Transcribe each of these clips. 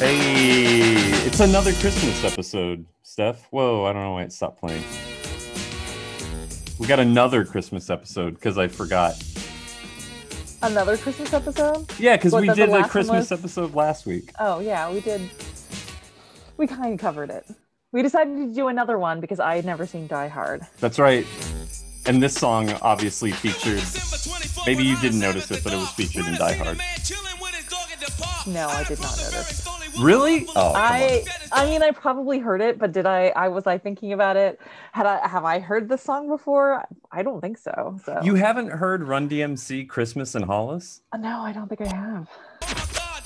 Hey, it's another Christmas episode, Steph. Whoa, I don't know why it stopped playing. We got another Christmas episode because I forgot. Another Christmas episode? Yeah, because we that the did a Christmas was? episode last week. Oh yeah, we did. We kind of covered it. We decided to do another one because I had never seen Die Hard. That's right. And this song obviously featured. Maybe you didn't notice it, but it was featured in Die Hard. No, I did not notice. Really? Oh, I I mean I probably heard it, but did I I was I thinking about it? Had I have I heard this song before? I don't think so. So. You haven't heard Run DMC Christmas in Hollis? Uh, no, I don't think I have.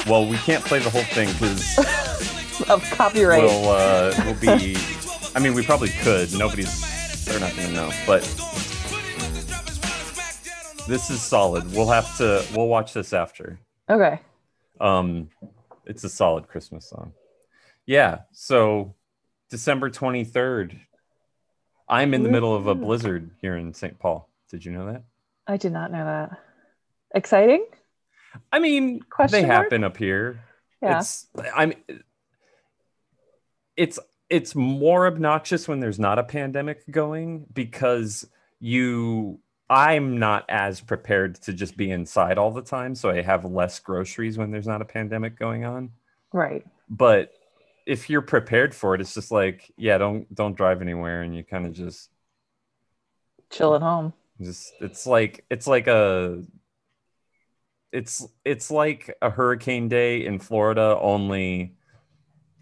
Well, we can't play the whole thing because Of copyright. we'll uh, we'll be. I mean, we probably could. Nobody's. They're not gonna know. But this is solid. We'll have to. We'll watch this after. okay. Um, it's a solid Christmas song. Yeah. So December twenty third. I'm in the middle of a blizzard here in St. Paul. Did you know that? I did not know that. Exciting? I mean, Question they mark? happen up here. Yeah. It's I'm it's it's more obnoxious when there's not a pandemic going because you I'm not as prepared to just be inside all the time, so I have less groceries when there's not a pandemic going on. right. But if you're prepared for it, it's just like, yeah, don't don't drive anywhere and you kind of just Chill at home. just it's like it's like a it's it's like a hurricane day in Florida only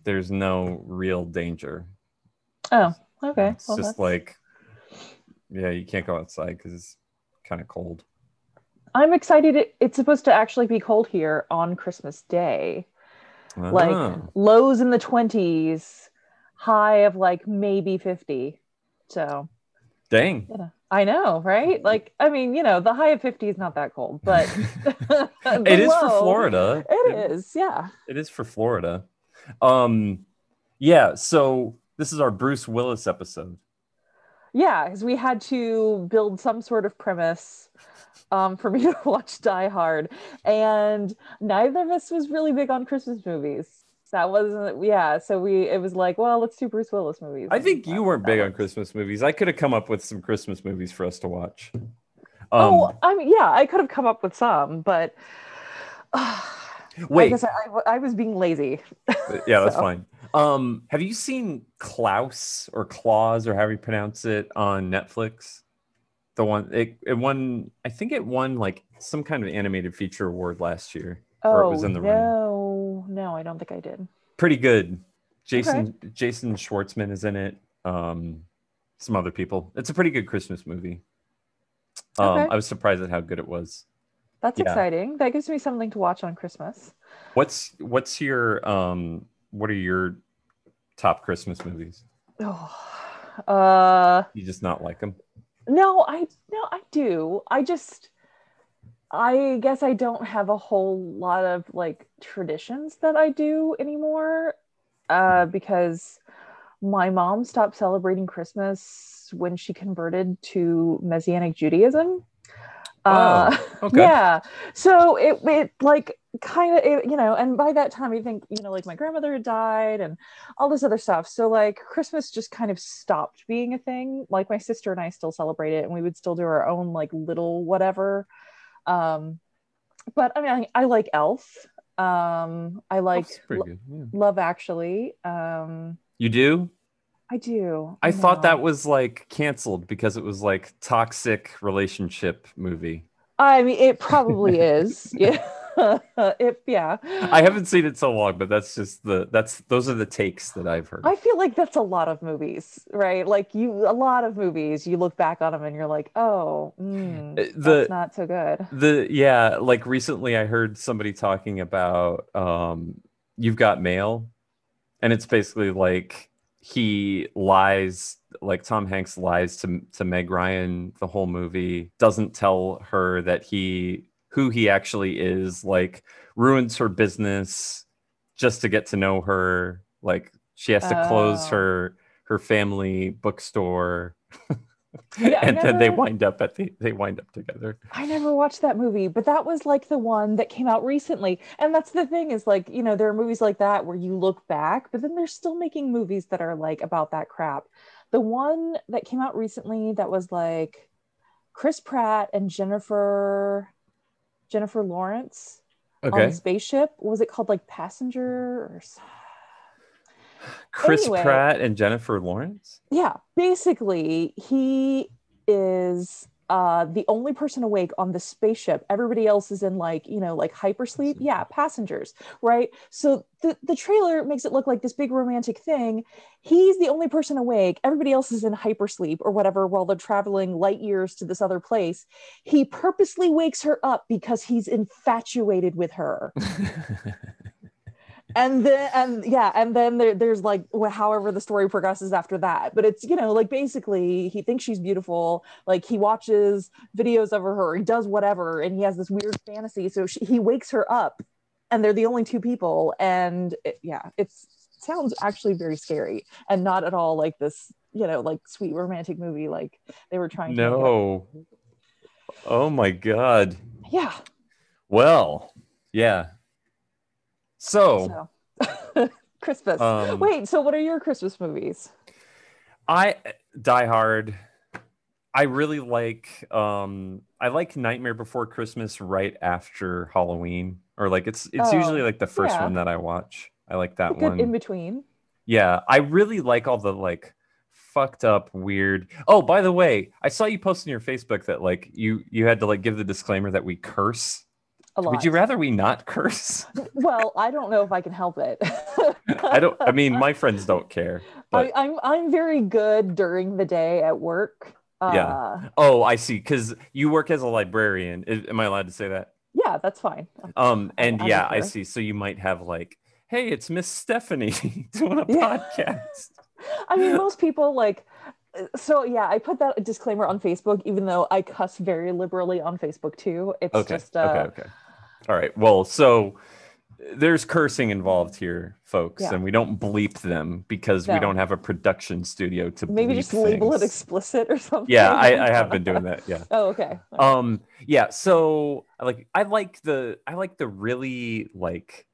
there's no real danger. Oh, okay. It's Well, just that's- like yeah, you can't go outside cuz it's kind of cold. I'm excited. It's supposed to actually be cold here on Christmas Day. Like Ah, lows in the 20s, high of like maybe 50. So, dang. know, I know, right? Like, I mean, you know, the high of 50 is not that cold, but it is for Florida. It is, yeah. It is for Florida. Um yeah, so this is our Bruce Willis episode. Yeah, because we had to build some sort of premise um, for me to watch Die Hard, and neither of us was really big on Christmas movies. That wasn't, yeah. So we, it was like, well, let's do Bruce Willis movies. I think you weren't big on. Christmas movies. I could have come up with some Christmas movies for us to watch. Um, oh, I mean, yeah, I could have come up with some, but I wait, guess I, I, I was being lazy. yeah, that's so. fine. Um, have you seen Klaus or Claus or however you pronounce it on Netflix? The one it, it won, I think it won like some kind of animated feature award last year. Or it Oh was in the running. no, no, I don't think I did. Pretty good. Jason Jason Schwartzman is in it. Um, some other people. It's a pretty good Christmas movie. Um, Okay. I was surprised at how good it was. That's Yeah. exciting. That gives me something to watch on Christmas. What's what's your um what are your top Christmas movies? Oh, uh, You just not like them? No, I no, I do. I just I guess I don't have a whole lot of like traditions that I do anymore uh because my mom stopped celebrating Christmas when she converted to Messianic Judaism. Uh, Okay. yeah. So it it like kind of you know, and by that time I think you know like my grandmother had died and all this other stuff. So like Christmas just kind of stopped being a thing. Like my sister and I still celebrate it, and we would still do our own like little whatever. Um, but I mean, I, I like Elf. Um, I like yeah. Love Actually. Um, You do? I do. I thought that was like canceled because it was like toxic relationship movie. I mean, it probably is. Yeah. if yeah. I haven't seen it so long, but that's just the that's those are the takes that I've heard. I feel like that's a lot of movies, right? Like you, a lot of movies, you look back on them and you're like, oh, mm, Uh, the- that's not so good. the yeah like recently i heard somebody talking about um you've got mail and it's basically like he lies like tom hanks lies to to meg ryan the whole movie doesn't tell her that he who he actually is like ruins her business just to get to know her like she has to close Oh. her her family bookstore Yeah, and then they wind up at the they wind up together. I never watched that movie, but that was like the one that came out recently. And that's the thing is like, you know, there are movies like that where you look back, but then they're still making movies that are like about that crap. The one that came out recently that was like Chris Pratt and Jennifer Jennifer Lawrence on Okay. the spaceship. Was it called like Passenger or s- Chris Anyway. Pratt and Jennifer Lawrence. yeah basically he is uh the only person awake on the spaceship. Everybody else is in like you know like hypersleep. Yeah passengers right? So the the trailer makes it look like this big romantic thing. He's the only person awake. Everybody else is in hypersleep or whatever while they're traveling light years to this other place. He purposely wakes her up because he's infatuated with her and then and yeah and then there, there's like however the story progresses after that. But it's you know like basically he thinks she's beautiful. Like he watches videos of her. He does whatever. And he has this weird fantasy. So she, he wakes her up and they're the only two people. And it, yeah it's sounds actually very scary and not at all like this you know like sweet romantic movie like they were trying to no. Oh my god. yeah. Well, yeah. So, so christmas um, wait so what are your christmas movies I Die Hard. I really like um I like Nightmare Before Christmas right after Halloween or like it's it's Oh, usually like the first yeah. one that I watch. I like that one. in between Yeah, I really like all the like fucked up weird. Oh, by the way, I saw you post on your Facebook that like you you had to like give the disclaimer that we curse. A lot Would you rather we not curse? well i don't know if i can help it I don't I mean, my friends don't care. But I, I'm I'm very good during the day at work. Uh, Yeah. oh, I see cuz you work as a librarian. Am I allowed to say that? yeah, that's fine. Um and I yeah, I see. So you might have like, "Hey, it's Miss Stephanie doing a Yeah. podcast." I mean, most people like. So yeah, I put that disclaimer on Facebook, even though I cuss very liberally on Facebook too. It's Okay. just uh, okay. Okay. All right. Well, so there's cursing involved here, folks, Yeah. and we don't bleep them because we don't have a production studio to maybe just label it explicit or something. Yeah, I, I have been doing that. Yeah. Oh, okay. Um. Yeah. So I like I like the I like the really like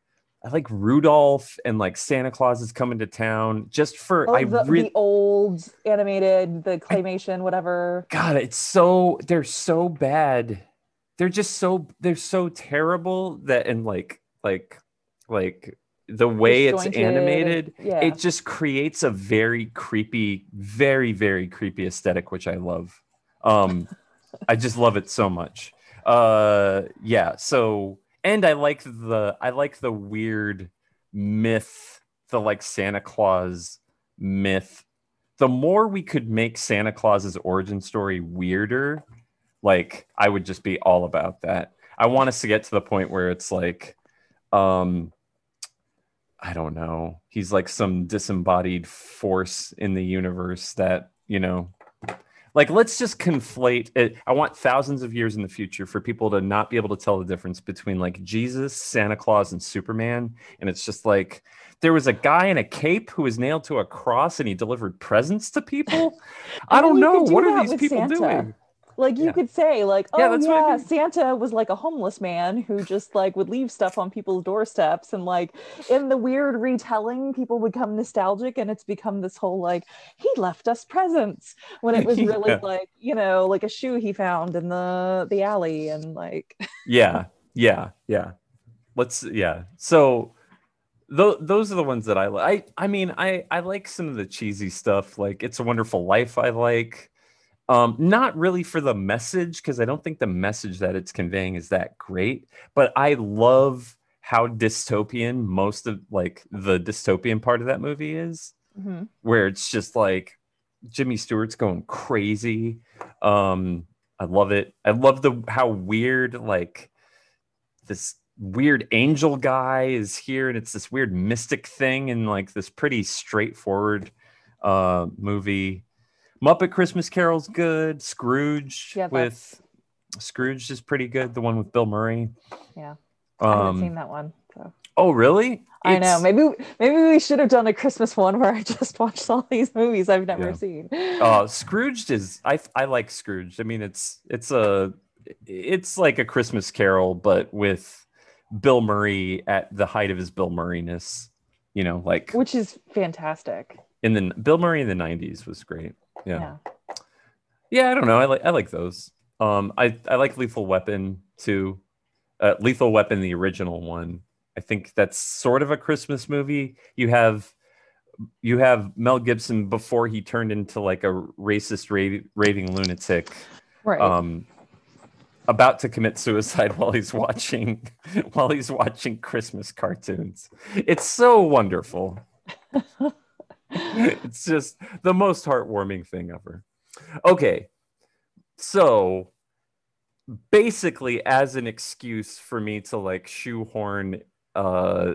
I like Rudolph and like Santa Claus is coming to town just for Oh, I the, really the old animated, the claymation, whatever. God, it's so they're so bad. They're just so they're so terrible that and like like like the way it's animated, yeah. it just creates a very creepy, very very creepy aesthetic, which I love. Um, I just love it so much. Uh, yeah. So and I like the I like the weird myth, the like Santa Claus myth the more we could make Santa Claus's origin story weirder, like I would just be all about that. I want us to get to the point where it's like, um, I don't know, he's like some disembodied force in the universe that, you know, like let's just conflate it. I want thousands of years in the future for people to not be able to tell the difference between like Jesus, Santa Claus, and Superman. And it's just like, there was a guy in a cape who was nailed to a cross and he delivered presents to people. I I don't know. do What are these people Santa. doing? Like you Yeah. could say, like, oh Yeah, yeah, that's what I mean. Santa was like a homeless man who just like would leave stuff on people's doorsteps, and like in the weird retelling, people become nostalgic, and it's become this whole like he left us presents when it was really Yeah. like you know like a shoe he found in the the alley, and like Yeah, yeah, yeah. Let's yeah. So th- those are the ones that I like. I I mean, I I like some of the cheesy stuff like It's a Wonderful Life I like. Um not really for the message because I don't think the message that it's conveying is that great, but I love how dystopian most of like the dystopian part of that movie is mhm. where it's just like Jimmy Stewart's going crazy. Um, I love it. I love the how weird like this weird angel guy is here, and it's this weird mystic thing, and like this pretty straightforward uh movie. Muppet Christmas Carol's good. Scrooge Yeah, with Scrooge is pretty good. The one with Bill Murray. Yeah. I haven't Um, seen that one. So. oh, really? I know. Maybe maybe we should have done a Christmas one where I just watched all these movies I've never Yeah. seen. uh scrooged is i i like Scrooge. i mean it's it's a it's like a christmas carol but with bill murray at the height of his bill murrayness you know like Which is fantastic. in the bill murray in the 90s was great yeah. Yeah. yeah i don't know. I like i like those. Um i i like lethal weapon too. Uh, lethal weapon the original one. I think that's sort of a christmas movie. You have you have mel gibson before he turned into like a racist ra- raving lunatic Right. um about to commit suicide while he's watching while he's watching christmas cartoons. It's so wonderful it's just the most heartwarming thing ever okay so basically as an excuse for me to like shoehorn uh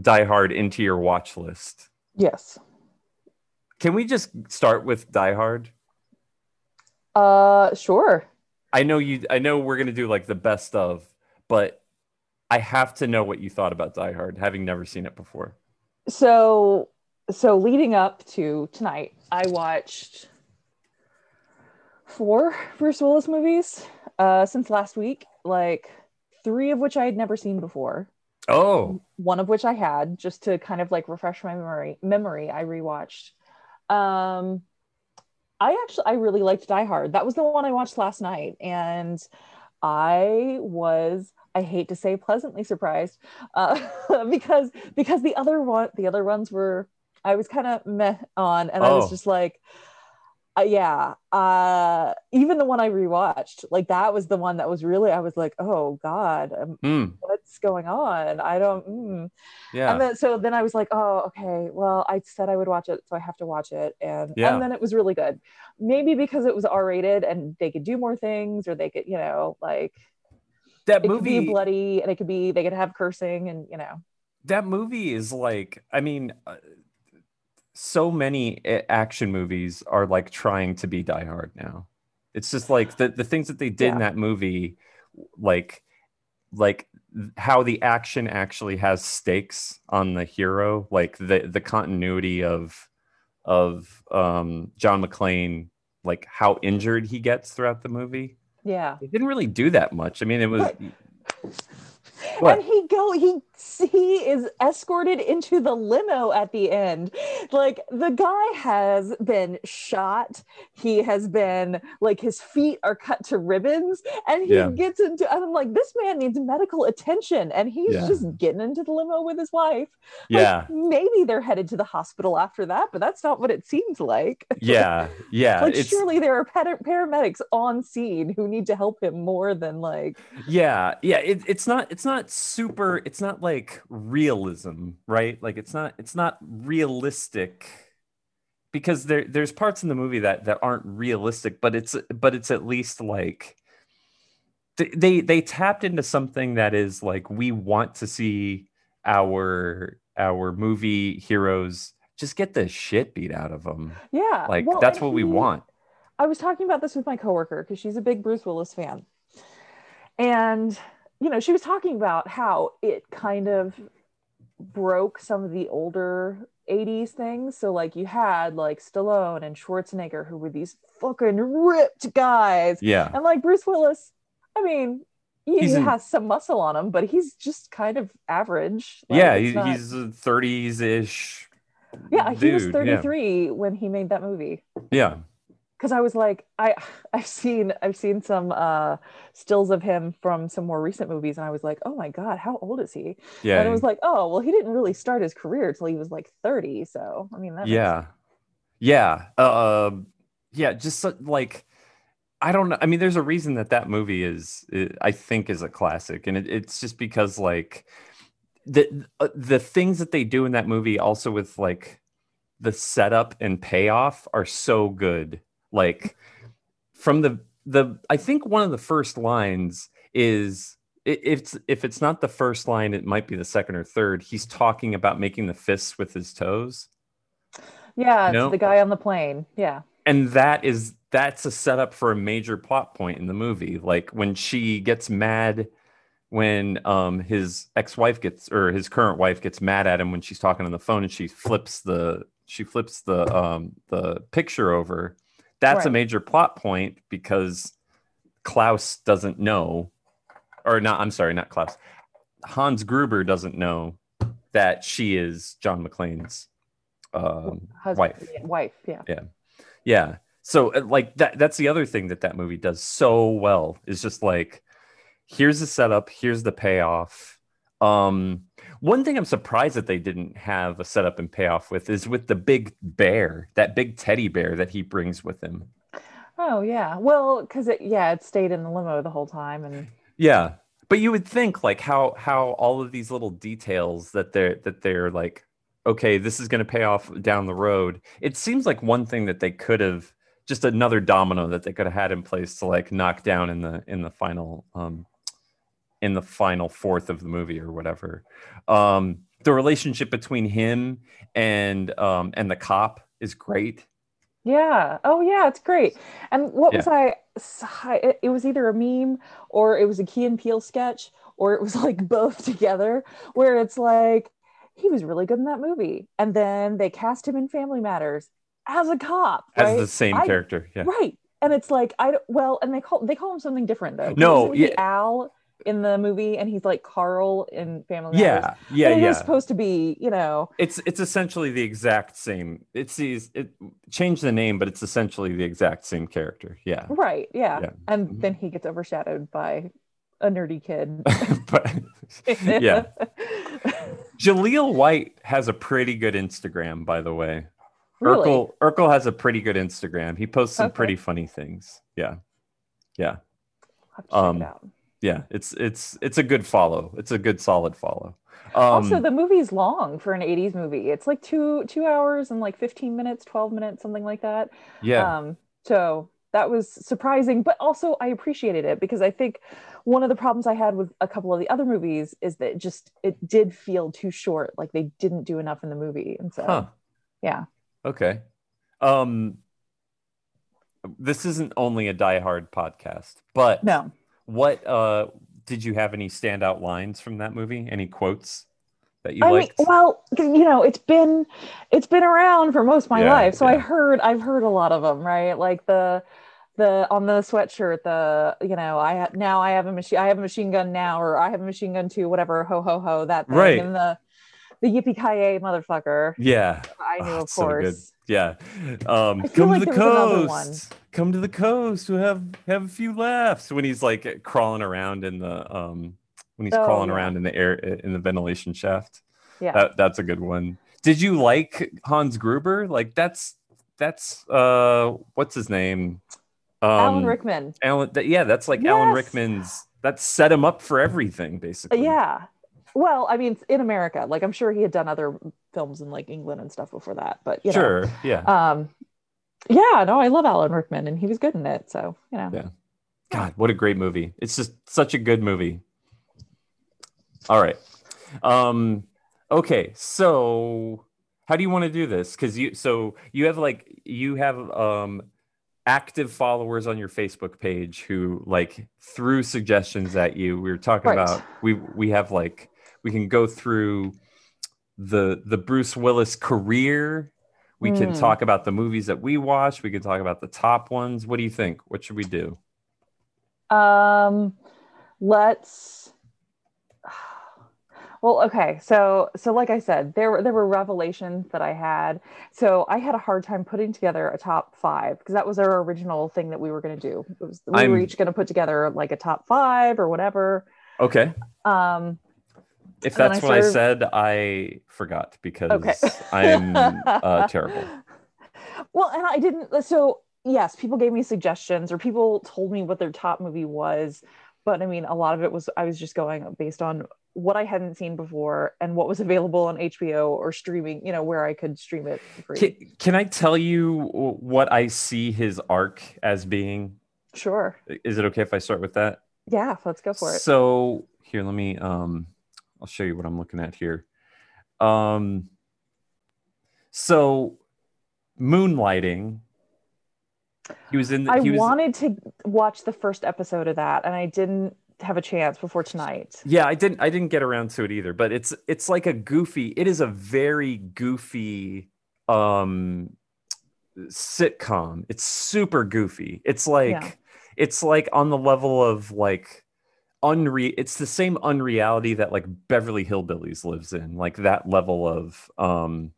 die hard into your watch list yes. can we just start with die hard Uh sure. I know you. I know we're gonna do like the best of, but I have to know what you thought about Die Hard, having never seen it before. So so leading up to tonight, I watched four Bruce Willis movies uh since last week, like three of which I had never seen before. Oh, one of which I had just to kind of like refresh my memory. Memory I rewatched. Um, I actually I really liked Die Hard. That was the one I watched last night, and I was I hate to say pleasantly surprised uh, because because the other one the other ones were I was kind of meh on, and I was Oh. just like. Uh, yeah, uh, even the one I rewatched, like that was the one that was really I was like, oh God, hmm, what's going on? I don't. Mm. yeah, And then so then I was like, oh, okay. Well, I said I would watch it, so I have to watch it. And Yeah. and then it was really good. Maybe because it was R rated and they could do more things, or they could, you know, like that it could be movie. bloody and it could be they could have cursing and you know. that movie is like. I mean, uh, so many action movies are like trying to be Die Hard now. It's just like the the things that they did in that movie, like like how the action actually has stakes on the hero like the the continuity of of um john mcclane like how injured he gets throughout the movie Yeah. it didn't really do that much i mean it was. What? And he go he he is escorted into the limo at the end. Like the guy has been shot. He has been like his feet are cut to ribbons and he Yeah. gets into I'm like this man needs medical attention and he's Yeah. just getting into the limo with his wife. Like, yeah maybe they're headed to the hospital after that, but that's not what it seems like. yeah yeah like it's surely there are para- paramedics on scene who need to help him more than like yeah yeah it, it's not it's not super it's not like realism right like it's not it's not realistic because there there's parts in the movie that that aren't realistic but it's but it's at least like they they tapped into something that is like we want to see our our movie heroes just get the shit beat out of them yeah. like well, that's what we want I was talking about this with my coworker because she's a big Bruce Willis fan. And, you know, she was talking about how it kind of broke some of the older 80s things. So, like, you had like Stallone and Schwarzenegger, who were these fucking ripped guys. yeah And, like, Bruce Willis, I mean, he, He's he in- has some muscle on him, but he's just kind of average. Like, yeah he, not- he's a 30s ish yeah, he was dude, yeah. 33 when he made that movie. yeah because I was like, I I've seen I've seen some uh stills of him from some more recent movies, and I was like, oh my god, how old is he? yeah And it was like, oh well, he didn't really start his career till he was like thirty. So I mean, that yeah yeah uh yeah just so- like i don't know i mean there's a reason that that movie is i I think is a classic and it, it's just because like the uh, the things that they do in that movie also with like the setup and payoff are so good like from the the i think one of the first lines is it's if it's not the first line it might be the second or third. He's talking about making the fists with his toes. Yeah, it's No. the guy on the plane. Yeah, and that is that's a setup for a major plot point in the movie. Like when she gets mad when um his ex-wife gets or his current wife gets mad at him when she's talking on the phone and she flips the she flips the um the picture over that's a major plot point because klaus doesn't know or not i'm sorry not klaus hans gruber doesn't know that she is john mcclane's um Husband, wife yeah, wife, yeah. yeah. So uh, like that that's the other thing that that movie does so well is just like here's the setup, here's the payoff. Um one thing I'm surprised that they didn't have a setup and payoff with is with the big bear, that big teddy bear that he brings with him. Oh yeah. Well, because it yeah, it stayed in the limo the whole time and Yeah. But you would think like how how all of these little details that they're that they're like okay, this is going to pay off down the road. It seems like one thing that they could have just another domino that they could have had in place to like knock down in the in the final um in the final fourth of the movie or whatever. Um the relationship between him and um and the cop is great. yeah. Oh yeah, it's great. And what was I? it, was either a meme or it was a Key and Peele sketch or it was like both together where it's like he was really good in that movie. And then they cast him in Family Matters as a cop. As right? the same I- character. Yeah. Right. And it's like I well, and they call they call him something different though. No, yeah. Al in the movie, and he's like Carl in Family Matters. Yeah. Yeah. But it yeah. is supposed to be, you know, it's it's essentially the exact same it's these it changed the name but it's essentially the exact same character yeah right, yeah. Yeah. And Mhm. then he gets overshadowed by a nerdy kid. but yeah jaleel white has a pretty good instagram by the way really? urkel urkel has a pretty good instagram he posts some Okay. pretty funny things yeah yeah I'll have to check um, it out. Yeah it's it's it's a good follow it's a good solid follow um also, the movie's long for an 80s movie. It's like two two hours and like 15 minutes, 12 minutes, something like that. yeah Um, so that was surprising, but also I appreciated it because I think one of the problems I had with a couple of the other movies is that it just it did feel too short, like they didn't do enough in the movie, and so huh yeah. Okay. Um this isn't only a Die Hard podcast, but No, what uh did you have any standout lines from that movie? Any quotes that you I mean, liked? well, 'cause, you know, it's been it's been around for most of my Yeah, life, so I heard I've heard a lot of them, right? Like the the on the sweatshirt, the you know, I ha- now I have a machine, I have a machine gun now, or I have a machine gun too, whatever, ho ho ho, that thing, Right. and the the yippee ki motherfucker. yeah. I knew, Oh, of it's so course. Yeah. Um come like to the there was another one. coast. Come to the coast. We'll have have a few laughs when he's like crawling around in the um when he's Oh, crawling yeah. around in the air in the ventilation shaft. Yeah. That, that's a good one. Did you like Hans Gruber? Like that's that's uh what's his name? Um Alan Rickman. Alan yeah, that's like Alan Rickman's that set him up for everything basically. yeah. Well, I mean, in America, like I'm sure he had done other films in like England and stuff before that, but you know, Sure. Yeah. um, yeah, no, I love Alan Rickman and he was good in it. So, you know, Yeah. God, what a great movie. It's just such a good movie. All right. Um okay, so how do you want to do this? Cuz you so you have like you have um active followers on your Facebook page who like threw suggestions at you. We were talking Right. about we we have like we can go through the the Bruce Willis career. We can Hmm. talk about the movies that we watch. We can talk about the top ones. What do you think? What should we do? um, let's. Well, okay, so so like I said, there were there were revelations that I had. So I had a hard time putting together a top five because that was our original thing that we were going to do. It was, we were I'm- each going to put together like a top five or whatever. Okay. Um, If And that's I what I said, I forgot because Okay. I'm uh, terrible. Well, and I didn't. So, yes, people gave me suggestions or people told me what their top movie was. But I mean, a lot of it was, I was just going based on what I hadn't seen before and what was available on HBO or streaming, you know, where I could stream it free. Can, can I tell you what I see his arc as being? Sure. Is it okay if I start with that? Yeah, let's go for it. So here, let me. Um, I'll show you what I'm looking at here. Um, so moonlighting. He was in. I he was, wanted to watch the first episode of that and I didn't have a chance before tonight. Yeah, I didn't I didn't get around to it either, but it's it's like a goofy. It is a very goofy um sitcom. It's super goofy. It's like Yeah. it's like on the level of like unre it's the same unreality that like Beverly Hillbillies lives in, like that level of um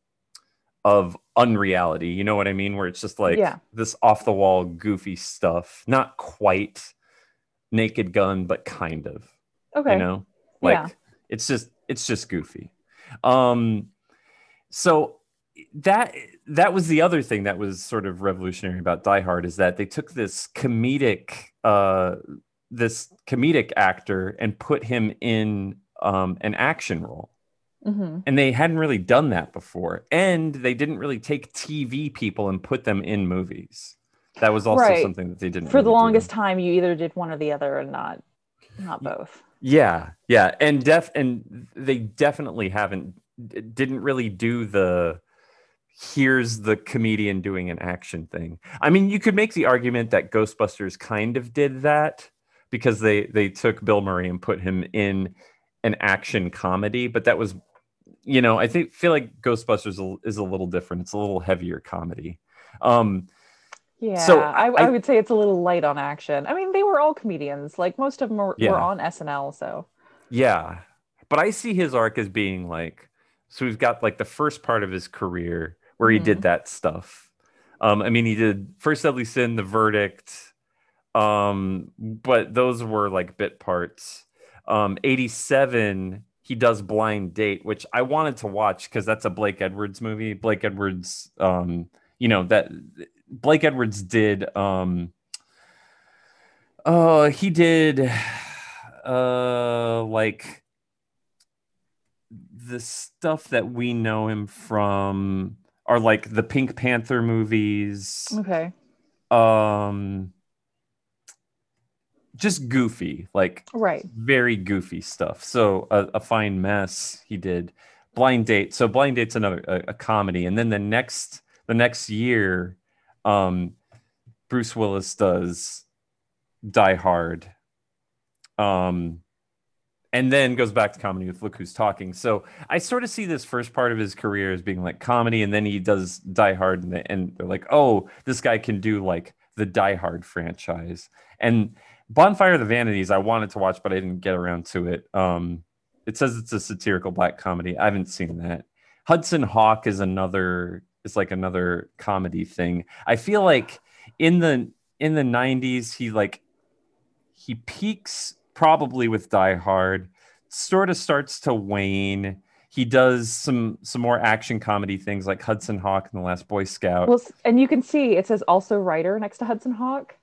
of unreality. You know what I mean? Where it's just like Yeah. this off the wall goofy stuff. Not quite naked gun, but kind of Okay. you know like Yeah. it's just it's just goofy um so that that was the other thing that was sort of revolutionary about die hard is that they took this comedic uh this comedic actor and put him in um an action role hmm and they hadn't really done that before and they didn't really take tv people and put them in movies that was also Right. something that they didn't For the really do. longest time, you either did one or the other, and not not both. Yeah, yeah, and def and they definitely haven't didn't really do the here's the comedian doing an action thing. I mean, you could make the argument that Ghostbusters kind of did that because they they took Bill Murray and put him in an action comedy, but that was you know, I think feel like Ghostbusters is a little different. It's a little heavier comedy. Um Yeah, So, I, I- I would say it's a little light on action. I mean, they were all comedians. Like most of them were, Yeah. were on SNL. So Yeah. But I see his arc as being like so we've got like the first part of his career where he did that stuff. Um I mean he did First Deadly Sin, The Verdict. Um but those were like bit parts. Um 87 he does Blind Date, which I wanted to watch cuz that's a Blake Edwards movie. Blake Edwards um you know that Blake Edwards did um uh he did uh like the stuff that we know him from are like the Pink Panther movies. okay, Um just goofy, like right. very goofy stuff. So a, a fine mess he did. Blind Date. So Blind Date's another a, a comedy, and then the next the next year, um, Bruce Willis does Die Hard. Um, and then goes back to comedy with Look Who's Talking. So I sort of see this first part of his career as being like comedy, and then he does Die Hard, and, they, and they're like, oh, this guy can do like the Die Hard franchise. And Bonfire of the Vanities, I wanted to watch, but I didn't get around to it. Um, it says it's a satirical black comedy. I haven't seen that. Hudson Hawk is another is like another comedy thing. I feel like in the in the 90s he like he peaks probably with Die Hard, sort of starts to wane. He does some some more action comedy things like Hudson Hawk and the Last Boy Scout. Well, and you can see it says also writer next to Hudson Hawk.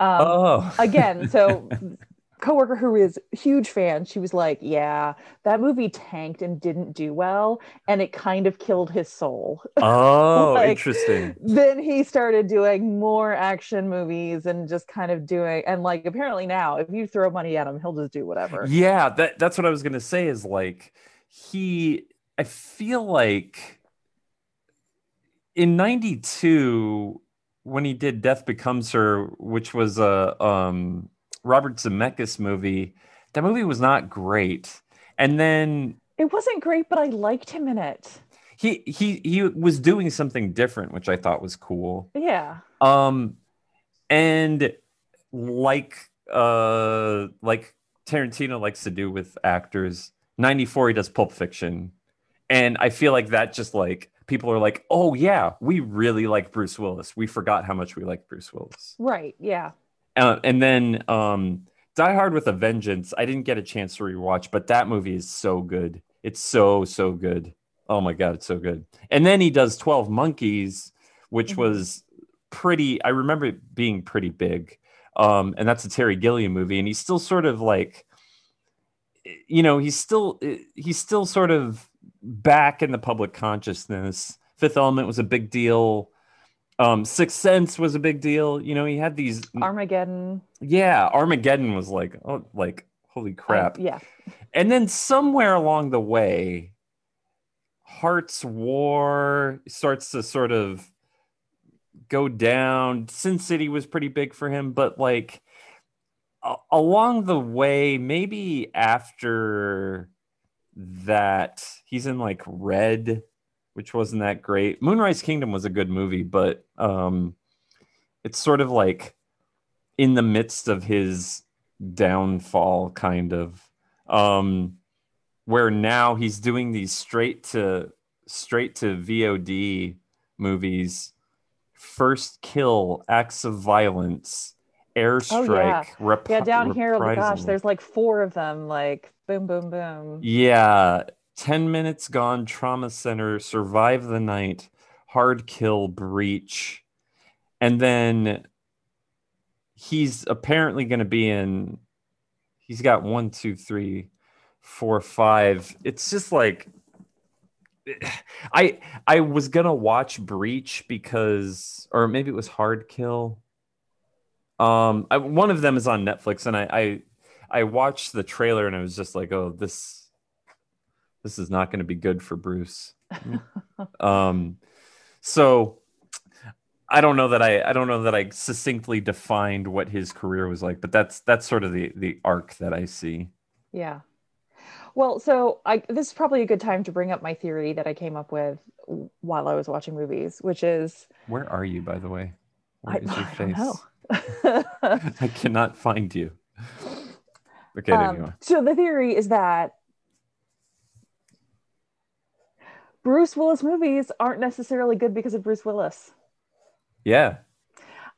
Um, oh, again, so coworker who is huge fan, she was like, "Yeah, that movie tanked and didn't do well, and it kind of killed his soul." oh, like- interesting. then he started doing more action movies and just kind of doing and like apparently now if you throw money at him he'll just do whatever Yeah, that that's what I was gonna say. Is like he. I feel like in '92 when he did Death Becomes Her, which was a um, Robert Zemeckis movie. That movie was not great. And then it wasn't great but i liked him in it he he he was doing something different, which I thought was cool. yeah Um, and like uh like Tarantino likes to do with actors, 94 he does Pulp Fiction. And I feel like that just like people are like, "Oh yeah, we really like Bruce Willis. We forgot how much we like Bruce Willis." right yeah Uh, and then um Die Hard with a Vengeance, I didn't get a chance to rewatch, but that movie is so good. It's so so good. Oh my god, it's so good. And then he does 12 Monkeys, which Mhm. was pretty I remember it being pretty big. Um and that's a Terry Gilliam movie and he's still sort of like you know, he's still he's still sort of back in the public consciousness. Fifth Element was a big deal. Um Sixth Sense was a big deal. You know, he had these armageddon yeah, Armageddon was like, oh, like holy crap. yeah And then somewhere along the way, Hart's War starts to sort of go down. Sin City was pretty big for him, but like a- along the way, maybe after that, he's in like Red, which wasn't that great. Moonrise Kingdom was a good movie, but um, it's sort of like in the midst of his downfall, kind of. Um, where now he's doing these straight to straight to VOD movies. First Kill, Acts of Violence, Oh, airstrike, Rep- Yeah, down here, oh my gosh, there's like four of them, like boom, boom, boom. Yeah, 10 minutes gone, trauma center, survive the night, hard kill, breach. And then he's apparently going to be in, he's got one, two, three, four, five. It's just like, I I was gonna watch Breach because, or maybe it was Hard Kill. Um, I, one of them is on Netflix, and I, I I watched the trailer and I was just like, oh, this this is not going to be good for Bruce. um, so I don't know that I I don't know that I succinctly defined what his career was like, but that's that's sort of the the arc that I see. Yeah. Well, so I this is probably a good time to bring up my theory that I came up with while I was watching movies, which is Where are you, by the way? Where I, is your I know. I cannot find you. Okay, Um, so the theory is that Bruce Willis movies aren't necessarily good because of Bruce Willis. Yeah.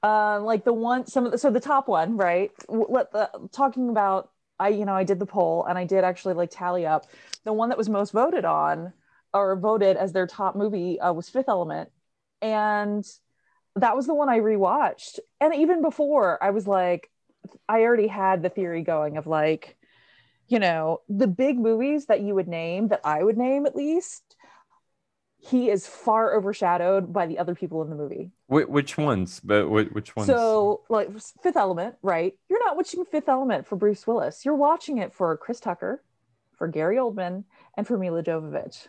Um, like the one, some of the, so the top one, right? Let the talking about, I you know I did the poll and I did actually like tally up the one that was most voted on or voted as their top movie uh, was Fifth Element, and that was the one I rewatched. And even before, I was like, I already had the theory going of like, you know, the big movies that you would name, that I would name at least, he is far overshadowed by the other people in the movie. Wh- which ones? But which ones? So, like Fifth Element, right? You're not watching Fifth Element for Bruce Willis. You're watching it for Chris Tucker, for Gary Oldman, and for Milla Jovovich.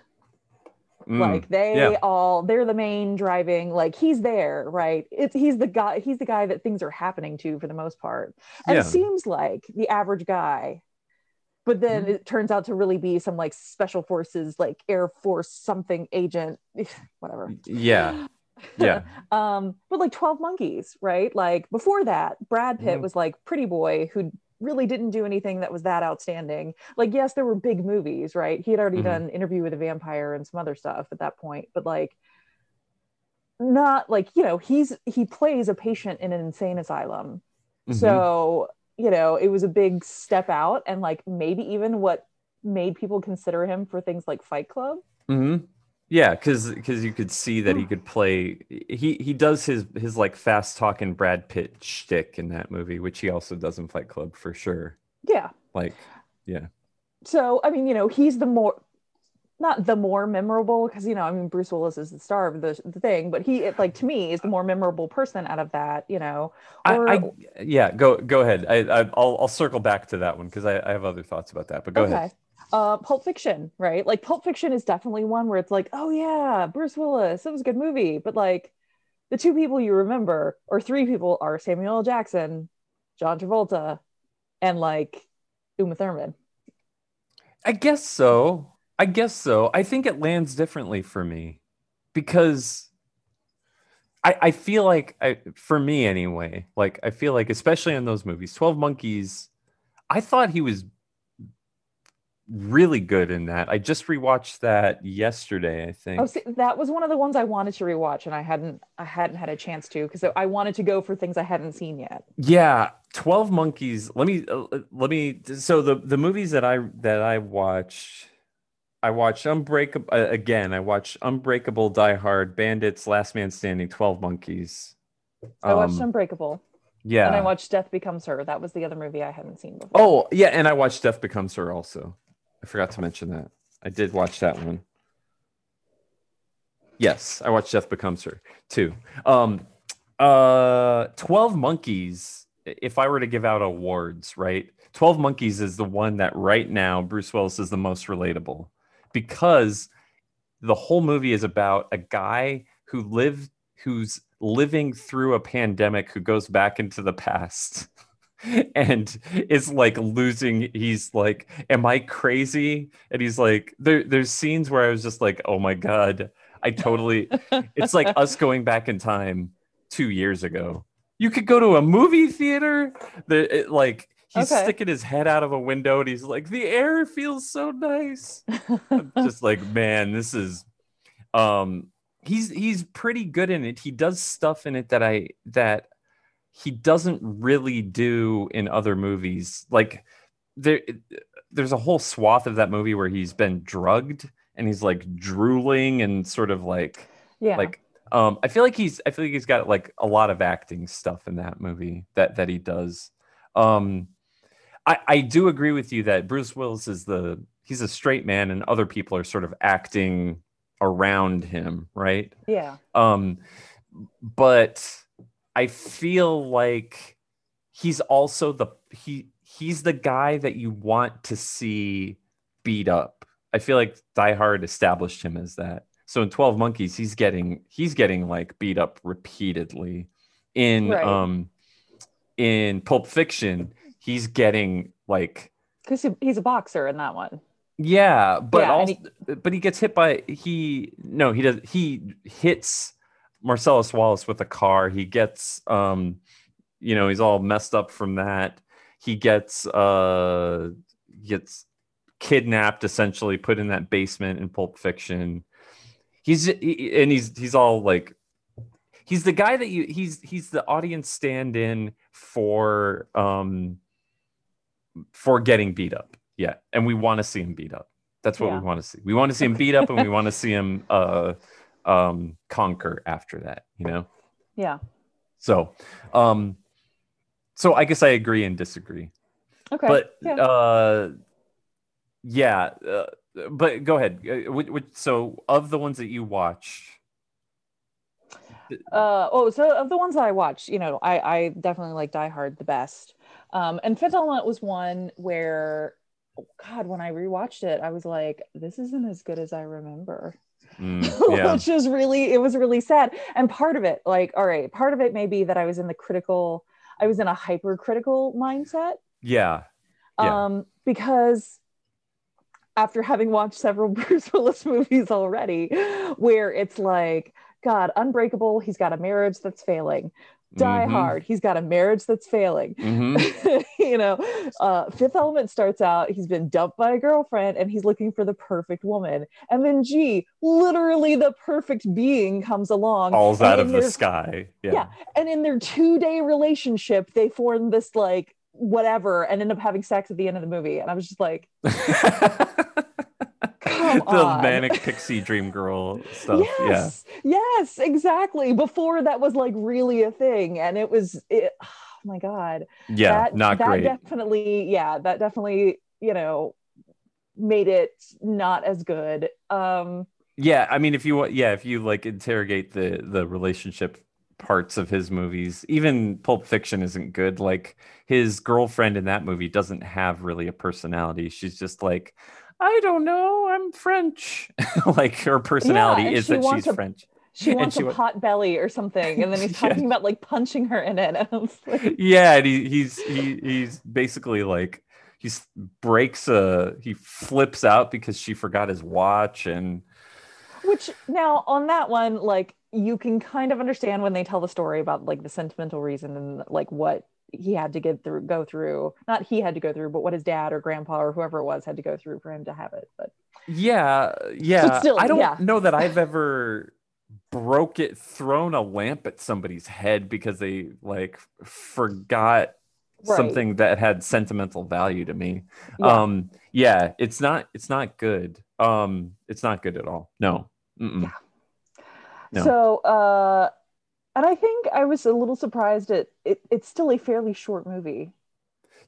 Mm, like they yeah. all they're the main driving like he's there right it's he's the guy he's the guy that things are happening to for the most part and Yeah. it seems like the average guy but then Mhm. it turns out to really be some like special forces like air force something agent whatever yeah. Yeah. um but like 12 monkeys right like before that brad pitt Mhm. was like pretty boy who really didn't do anything that was that outstanding. Like yes there were big movies right? He had already Mhm. done interview with a vampire and some other stuff at that point but like not like you know he's he plays a patient in an insane asylum. Mhm. so you know it was a big step out and like maybe even what made people consider him for things like fight club. Hmm Yeah, because because you could see that he hmm. could play. He he does his his like fast talking Brad Pitt shtick in that movie, which he also does in Fight Club for sure. yeah Like, yeah, so i mean you know he's the more not the more memorable because you know i mean bruce willis is the star of the, the thing but he it, like to me is the more memorable person out of that you know or I, I yeah. Go go ahead. I, I I'll I'll circle back to that one because I, I have other thoughts about that. But go ahead. Uh pulp fiction right like pulp fiction is definitely one where it's like oh yeah bruce willis it was a good movie but like the two people you remember or three people are samuel jackson john travolta and like uma thurman I guess so. I guess so. I think it lands differently for me because I, I feel like I, for me anyway, like I feel like especially in those movies, 12 Monkeys, I thought he was really good in that. I just rewatched that yesterday, I think. Oh, see, that was one of the ones I wanted to rewatch, and I hadn't, I hadn't had a chance to because I wanted to go for things I hadn't seen yet. Yeah, 12 Monkeys. Let me uh, let me so the the movies that I that I watch I watched Unbreakable uh, again. I watched Unbreakable, Die Hard, Bandits, Last Man Standing, 12 Monkeys. I watched Um, Unbreakable, Yeah. and I watched Death Becomes Her. That was the other movie I hadn't seen before. Oh, yeah, and I watched Death Becomes Her also. I forgot to mention that. I did watch that one. Yes, I watched Death Becomes Her too. Um uh 12 Monkeys, if I were to give out awards, right? 12 Monkeys is the one that right now Bruce Willis is the most relatable because the whole movie is about a guy who lived who's living through a pandemic who goes back into the past and is like losing he's like am i crazy? And he's like there there's scenes where i was just like oh my god i totally it's like us going back in time 2 years ago. You could go to a movie theater the it, like he's Okay. sticking his head out of a window and he's like the air feels so nice. Just like man this is um he's he's pretty good in it. He does stuff in it that i that he doesn't really do in other movies like there there's a whole swath of that movie where he's been drugged and he's like drooling and sort of like yeah. like um i feel like he's i feel like he's got like a lot of acting stuff in that movie that that he does um i i do agree with you that bruce willis is the he's a straight man and other people are sort of acting around him right yeah. um but i feel like he's also the he he's the guy that you want to see beat up i feel like die hard established him as that so in 12 monkeys he's getting he's getting like beat up repeatedly in Right. um in pulp fiction he's getting like Because he, he's a boxer in that one. yeah, but Yeah, also, but he gets hit by he no he does he hits Marcellus Wallace with a car. He gets um you know he's all messed up from that. He gets uh gets kidnapped essentially, put in that basement in Pulp Fiction. He's he, and he's he's all like he's the guy that you he's he's the audience stand-in for um for getting beat up. Yeah, and we want to see him beat up. That's what Yeah. we want to see. We want to see him beat up, and we want to see him uh, um, conquer after that. You know. Yeah. So, um, so I guess I agree and disagree. Okay. But yeah. uh, yeah. Uh, but go ahead. Uh, so, of the ones that you watch, uh oh so of the ones that i watched you know i i definitely like die hard the best um and fifth element was one where god when i rewatched it i was like this isn't as good as i remember mm, yeah, which is really it was really sad and part of it like all right part of it may be that i was in the critical i was in a hypercritical mindset yeah, Yeah. um because after having watched several Bruce Willis movies already, where it's like, God, Unbreakable, he's got a marriage that's failing. Die Mhm, Hard, he's got a marriage that's failing. mhm. you know, uh, Fifth Element starts out, he's been dumped by a girlfriend and he's looking for the perfect woman. And then, gee, literally the perfect being comes along. falls out of the sky. Yeah. Yeah. And in their two day relationship, they form this like whatever and end up having sex at the end of the movie. And I was just like, Come the on. manic pixie dream girl stuff. yes, yes, exactly. Before that was like really a thing. And it was, it, oh my God. Yeah. Yeah. that, not that great. definitely, yeah, that definitely, you know, made it not as good. Um, yeah. I mean, if you want, yeah, if you like interrogate the the relationship parts of his movies, even Pulp Fiction isn't good. Like his girlfriend in that movie doesn't have really a personality. She's just like, I don't know, I'm French. like her personality and is she that she's a- French. she wants she a pot belly or something. And then he's Yeah. talking about like punching her in it. Like, yeah and he, he's he, he's basically like he breaks a he flips out because she forgot his watch and Which now on that one, like you can kind of understand when they tell the story about like the sentimental reason and like what he had to get through, go through. Not he had to go through, but what his dad or grandpa or whoever it was had to go through for him to have it. But yeah yeah still, i don't yeah. know that i've ever broke it thrown a lamp at somebody's head because they like forgot Right. something that had sentimental value to me yeah, um yeah it's not it's not good um it's not good at all no. Yeah. no. so uh, and I think I was a little surprised at it. It's still a fairly short movie.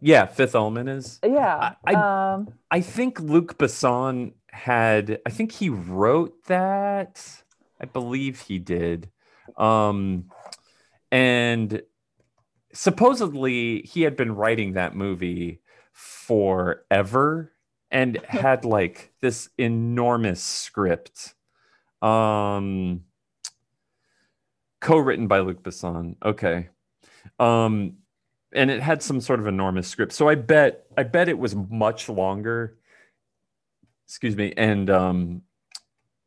yeah fifth element is Yeah. I- um, I think Luc Besson had I think he wrote that. I believe he did. Um and supposedly he had been writing that movie forever and had like this enormous script. Um co-written by Luc Besson. Okay. Um and it had some sort of enormous script. So I bet I bet it was much longer. Excuse me, and um,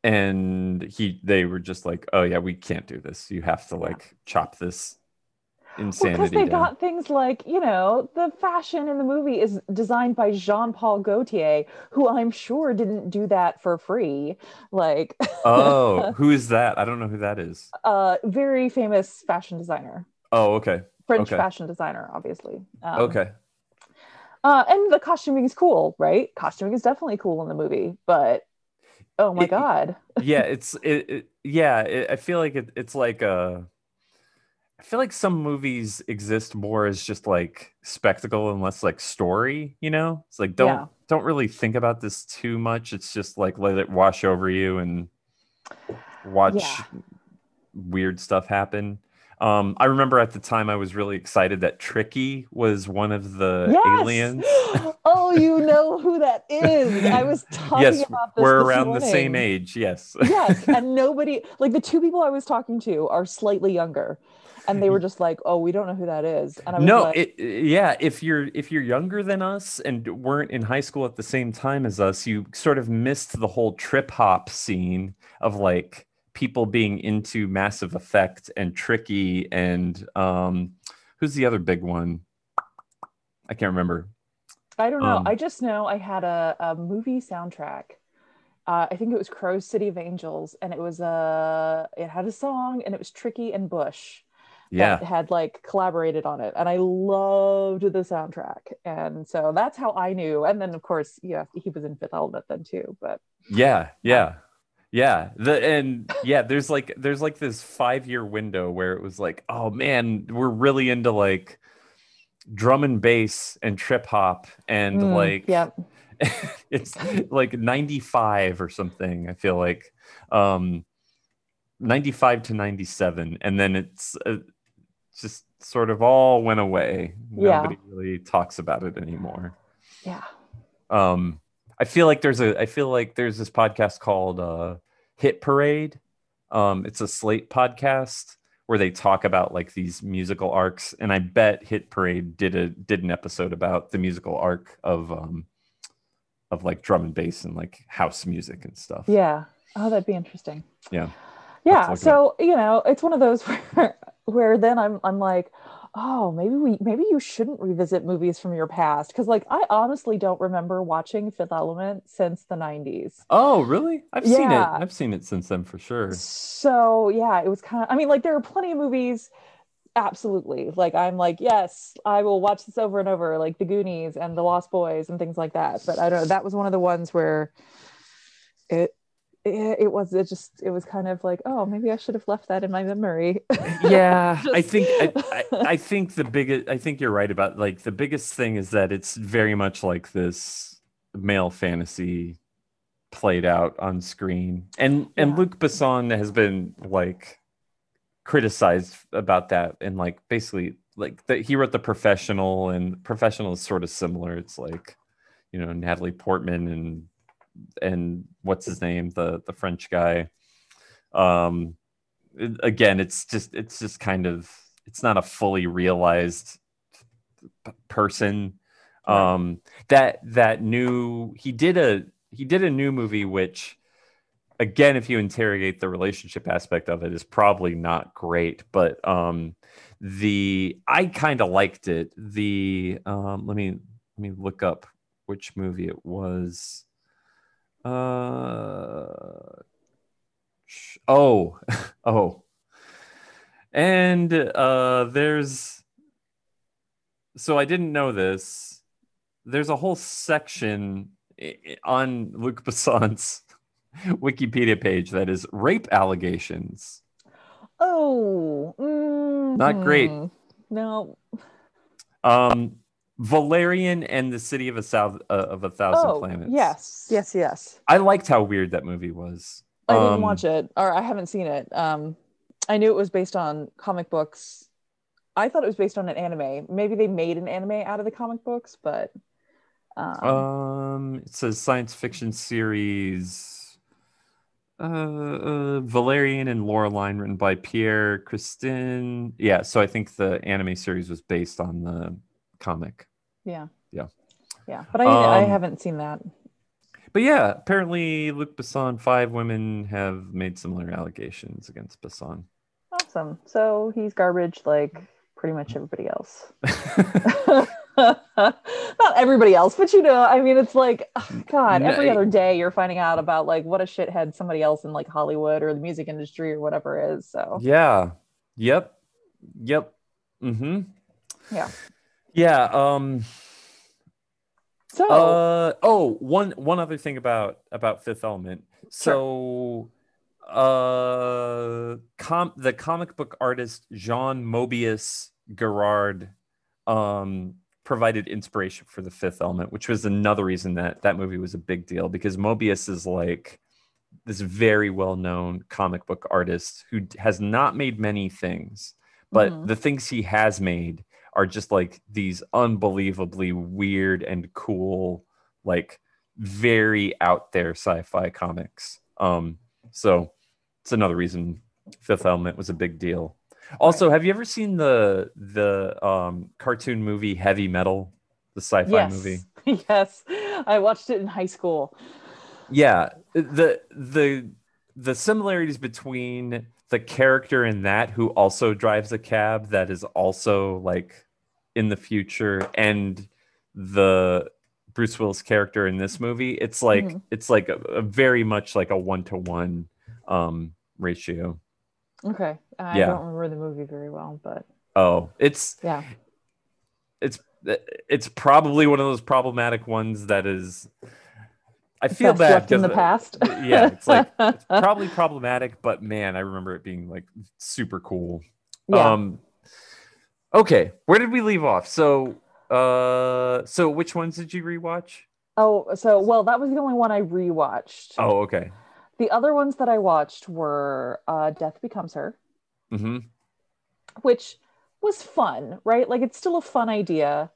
and he they were just like, oh yeah, we can't do this. You have to like chop this insanity because they down. got things like you know the fashion in the movie is designed by jean-paul gaultier who i'm sure didn't do that for free like oh, who is that? I don't know who that is. uh very famous fashion designer Oh, okay, french Okay. fashion designer obviously um, okay. uh and the costuming is cool right costuming is definitely cool in the movie but oh my It- god yeah it's it, it yeah it, i feel like it, it's like uh i feel like some movies exist more as just like spectacle and less like story you know? It's like don't Yeah. don't really think about this too much. It's just like let it wash over you and watch Yeah. weird stuff happen. Um i remember at the time i was really excited that tricky was one of the yes! aliens. Oh you know who that is. I was talking yes about this we're this around the same age yes. Yes and nobody like the two people i was talking to are slightly younger and they were just like oh we don't know who that is. And i was no like it, yeah if you're if you're younger than us and weren't in high school at the same time as us you sort of missed the whole trip hop scene of like people being into massive attack and tricky and um who's the other big one? I can't remember. I don't know. Um, i just know i had a, a movie soundtrack. Uh, i think it was crow's city of angels and it was uh it had a song and it was tricky and bush yeah. that had like collaborated on it and i loved the soundtrack and so that's how i knew and then of course yeah he was in fifth element then too but yeah yeah. Yeah the and yeah there's like there's like this five year window where it was like oh man we're really into like drum and bass and trip hop and Mm, like yeah it's like 95 or something i feel like um 95 to 97 and then it's uh, just sort of all went away Yeah. nobody really talks about it anymore yeah um i feel like there's a i feel like there's this podcast called uh hit parade um it's a slate podcast where they talk about like these musical arcs and i bet hit parade did a did an episode about the musical arc of um of like drum and bass and like house music and stuff Yeah. Oh, that'd be interesting. Yeah. Yeah. So, you know, it's one of those where, where then I'm I'm like, oh, maybe we maybe you shouldn't revisit movies from your past. Cause like I honestly don't remember watching Fifth Element since the 90s. oh really i've seen it i've seen it since then for sure So yeah, it was kind of I mean, like there are plenty of movies. Absolutely. Like I'm like, yes, I will watch this over and over, like the Goonies and the Lost Boys and things like that. But I don't know, that was one of the ones where it it, it was it just it was kind of like oh maybe i should have left that in my memory. Yeah i think I, I, I think the biggest i think you're right about like the biggest thing is that it's very much like this male fantasy played out on screen. And and Yeah. luc besson has been like criticized about that and like basically like that he wrote the professional and professional is sort of similar. It's like you know natalie portman and and what's his name? The the french guy. Um it- again it's just it's just kind of it's not a fully realized p- person. Right. um that that new he did a he did a new movie which again if you interrogate the relationship aspect of it is probably not great but um the i kind of liked it. The um let me let me look up which movie it was uh oh oh. And uh there's so i didn't know this. There's a whole section on luc besson's wikipedia page that is rape allegations. Oh mm, Not great. no. Um valerian and the city of a south uh, of a thousand oh planets. yes. Yes yes. I liked how weird that movie was. I didn't Um, watch it or i haven't seen it. Um i knew it was based on comic books. I thought it was based on an anime. Maybe they made an anime out of the comic books but um, Um, it says science fiction series. uh, uh, Valerian and Laureline, written by Pierre Christin. Yeah, so I think the anime series was based on the comic. Yeah. Yeah. Yeah, but I I Um, haven't seen that. But yeah, apparently Luc Besson, five women have made similar allegations against Besson. Awesome. So he's garbage like pretty much everybody else. Not everybody else, but you know, I mean, it's like, ugh, God, every other day you're finding out about like what a shithead somebody else in like Hollywood or the music industry or whatever is. So yeah. Yep. Yep. Mm-hmm. Yeah. Yeah. Um. so Uh oh, one one other thing about about Fifth Element. So uh com the comic book artist Jean Mobius Gerard um provided inspiration for the Fifth Element, which was another reason that that movie was a big deal because Mobius is like this very well-known comic book artist who has not made many things, but Mhm. the things he has made are just like these unbelievably weird and cool, like very out there sci-fi comics. Um, so it's another reason Fifth Element was a big deal. Also, have you ever seen the the um, cartoon movie Heavy Metal, the sci-fi yes, movie? yes, I watched it in high school. Yeah, the the the similarities between the character in that who also drives a cab that is also like in the future and the Bruce Willis character in this movie, it's like Mhm. it's like a, a very much like a one to one um ratio. Okay, I Yeah. don't remember the movie very well, but Oh, it's yeah, it's it's probably one of those problematic ones that is I feel bad in the past. yeah, it's like it's probably problematic, but man, I remember it being like super cool. yeah. Um okay, where did we leave off? So uh so which ones did you rewatch? oh, so well, that was the only one I rewatched. Oh, okay. The other ones that I watched were uh, Death Becomes Her, hmm which was fun, right? Like it's still a fun idea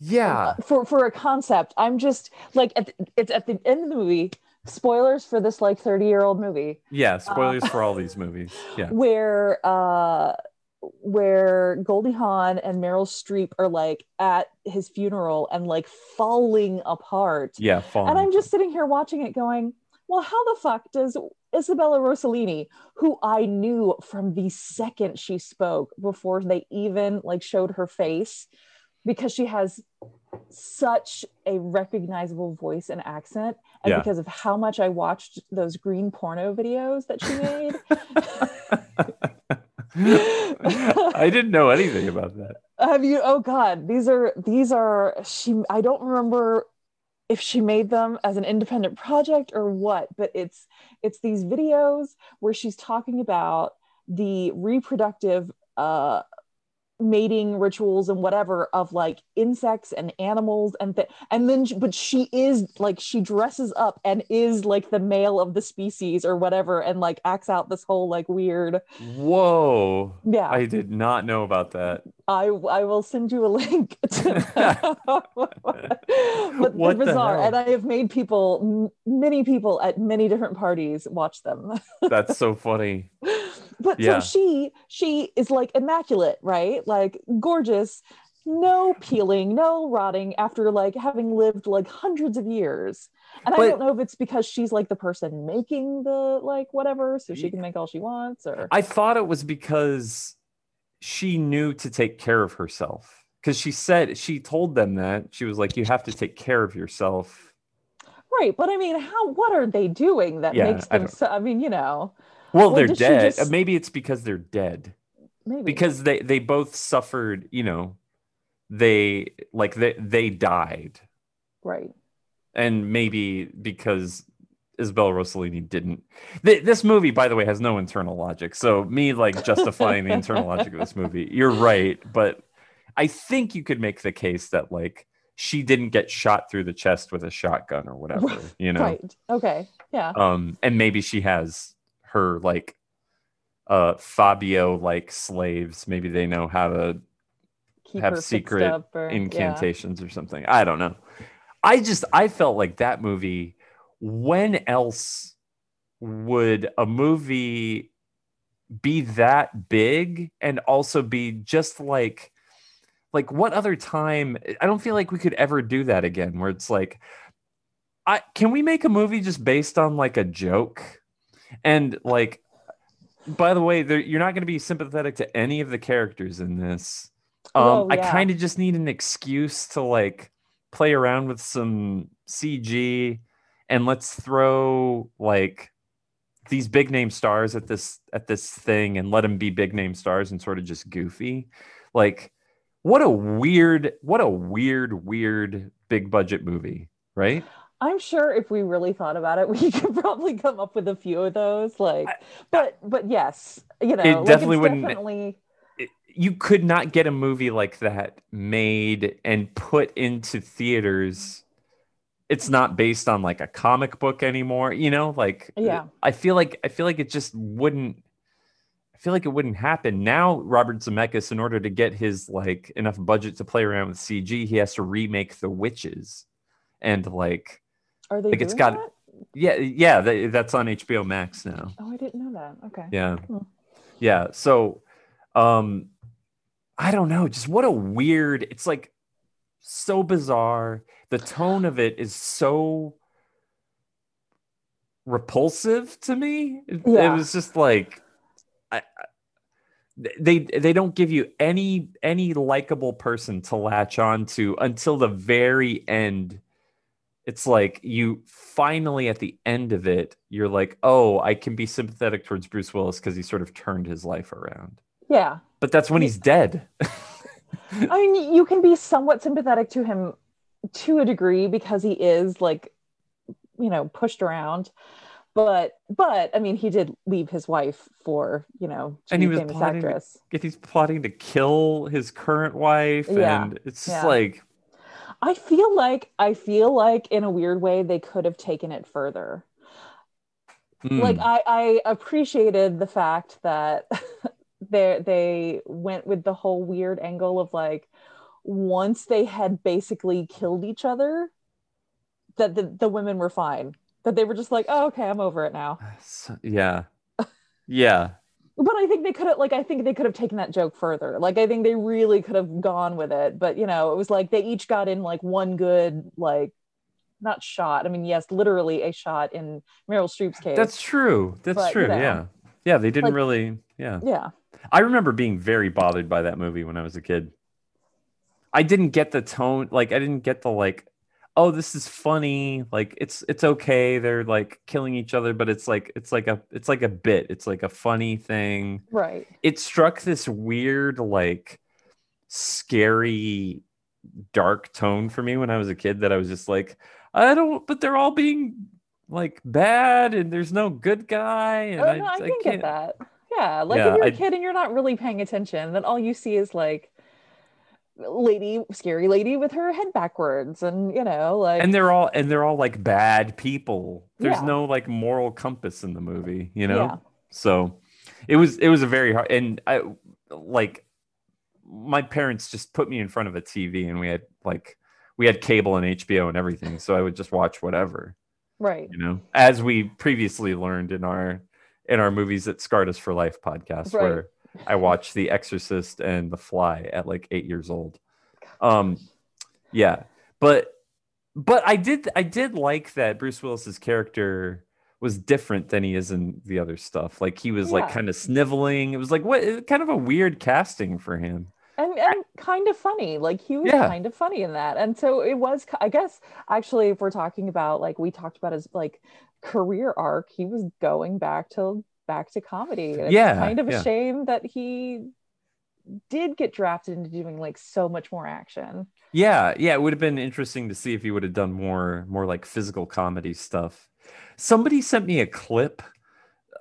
Yeah. uh, for for a concept. I'm just like at the, it's at the end of the movie. Spoilers for this like 30 year old movie Yeah, spoilers for all these movies. Yeah. where uh where Goldie Hawn and Meryl Streep are like at his funeral and like falling apart. Yeah, falling. And I'm just sitting here watching it going, well, how the fuck does Isabella Rossellini, who I knew from the second she spoke before they even like showed her face, because she has such a recognizable voice and accent, and Yeah. because of how much I watched those green porno videos that she made. I didn't know anything about that. Have you? Oh God, these are these are she. I don't remember if she made them as an independent project or what, but it's it's these videos where she's talking about the reproductive uh mating rituals and whatever of like insects and animals and th- and then but she is like she dresses up and is like the male of the species or whatever and like acts out this whole like weird Whoa. yeah I did not know about that. I I will send you a link to but What they're bizarre, and I have made people, many people at many different parties watch them. That's so funny. but Yeah. so she she is like immaculate, right? Like gorgeous, no peeling, no rotting after like having lived like hundreds of years. And But- I don't know if it's because she's like the person making the like whatever, so she can make all she wants, or I thought it was because she knew to take care of herself. Because she said, she told them that. She was like, you have to take care of yourself. right. But I mean, how what are they doing that Yeah, makes them? don't- So, I mean, you know. Well, they're dead. just- Maybe it's because they're dead. Maybe Because they, they both suffered, you know, they like they, they died. right. and maybe because Isabella Rossellini didn't. Th- this movie, by the way, has no internal logic. So me like justifying the internal logic of this movie, you're right, but I think you could make the case that like she didn't get shot through the chest with a shotgun or whatever, you know. Right. Okay. Yeah. Um, and maybe she has her like uh Fabio like slaves. Maybe they know how to Keep have secret or, yeah. incantations or something. I don't know. I just I felt like that movie. When else would a movie be that big and also be just like like what other time i don't feel like we could ever do that again where it's like i can we make a movie just based on like a joke and like by the way you're not going to be sympathetic to any of the characters in this. Um Oh, i kind of just need an excuse to like play around with some cg and let's throw like these big name stars at this at this thing and let them be big name stars and sort of just goofy. Like what a weird what a weird weird big budget movie right I'm sure if we really thought about it, we could probably come up with a few of those. Like, but but yes, you know, It like, definitely it's wouldn't- Definitely, It- you could not get a movie like that made and put into theaters it's not based on like a comic book anymore you know like uh, Yeah. i feel like i feel like it just wouldn't i feel like it wouldn't happen now robert zemeckis in order to get his like enough budget to play around with cg he has to remake the witches and like are they Like, it's got- that? yeah yeah that, that's on hbo max now Oh, I didn't know that. Okay. yeah Hmm. yeah so um i don't know just what a weird it's like so bizarre the tone of it is so repulsive to me it, it was just like I- they they don't give you any any likable person to latch on to until the very end it's like you finally at the end of it you're like oh i can be sympathetic towards bruce willis because he sort of turned his life around Yeah. but that's when he's dead I mean, you can be somewhat sympathetic to him to a degree because he is like, you know, pushed around. But but I mean, he did leave his wife for you know, And he was a famous plotting to- actress. if he's plotting to kill his current wife Yeah. and it's just Yeah. like I feel like I feel like in a weird way they could have taken it further. mm, Like I I appreciated the fact that they they went with the whole weird angle of like once they had basically killed each other that the, the women were fine. That they were just like oh okay i'm over it now. So- yeah. Yeah but i think they could have like i think they could have taken that joke further. Like i think they really could have gone with it. But you know it was like they each got in like one good like not shot. I mean yes literally a shot in meryl streep's case. That's true. That's But, you true. know, yeah. Yeah they didn't like- really yeah. yeah. I remember being very bothered by that movie when I was a kid. I didn't get the tone, like I didn't get the like, oh, this is funny, like it's it's okay. They're like killing each other, but it's like it's like a it's like a bit. It's like a funny thing. right It struck this weird, like scary, dark tone for me when I was a kid that I was just like, I don't, but they're all being like bad and there's no good guy. And oh no i, can get that yeah like Yeah, if you're a I- kid and you're not really paying attention then all you see is like lady scary lady with her head backwards and you know like and they're all and they're all like bad people there's Yeah. no like moral compass in the movie you know Yeah. so it was it was a very hard and i like my parents just put me in front of a tv and we had like we had cable and hbo and everything so i would just watch whatever right you know as we previously learned in our in our movies that scarred us for life podcast Right. where i watched the exorcist and the fly at like eight years old. Um yeah but but i did i did like that bruce willis's character was different than he is in the other stuff. Like he was like kind of sniveling. It was like what kind of a weird casting for him. And and kind of funny. Like he was Yeah. kind of funny in that. And so it was i guess actually if we're talking about like we talked about his like career arc he was going back to back to comedy and it's Yeah, kind of a yeah. shame that he did get drafted into doing like so much more action Yeah, yeah, it would have been interesting to see if he would have done more more like physical comedy stuff. Somebody sent me a clip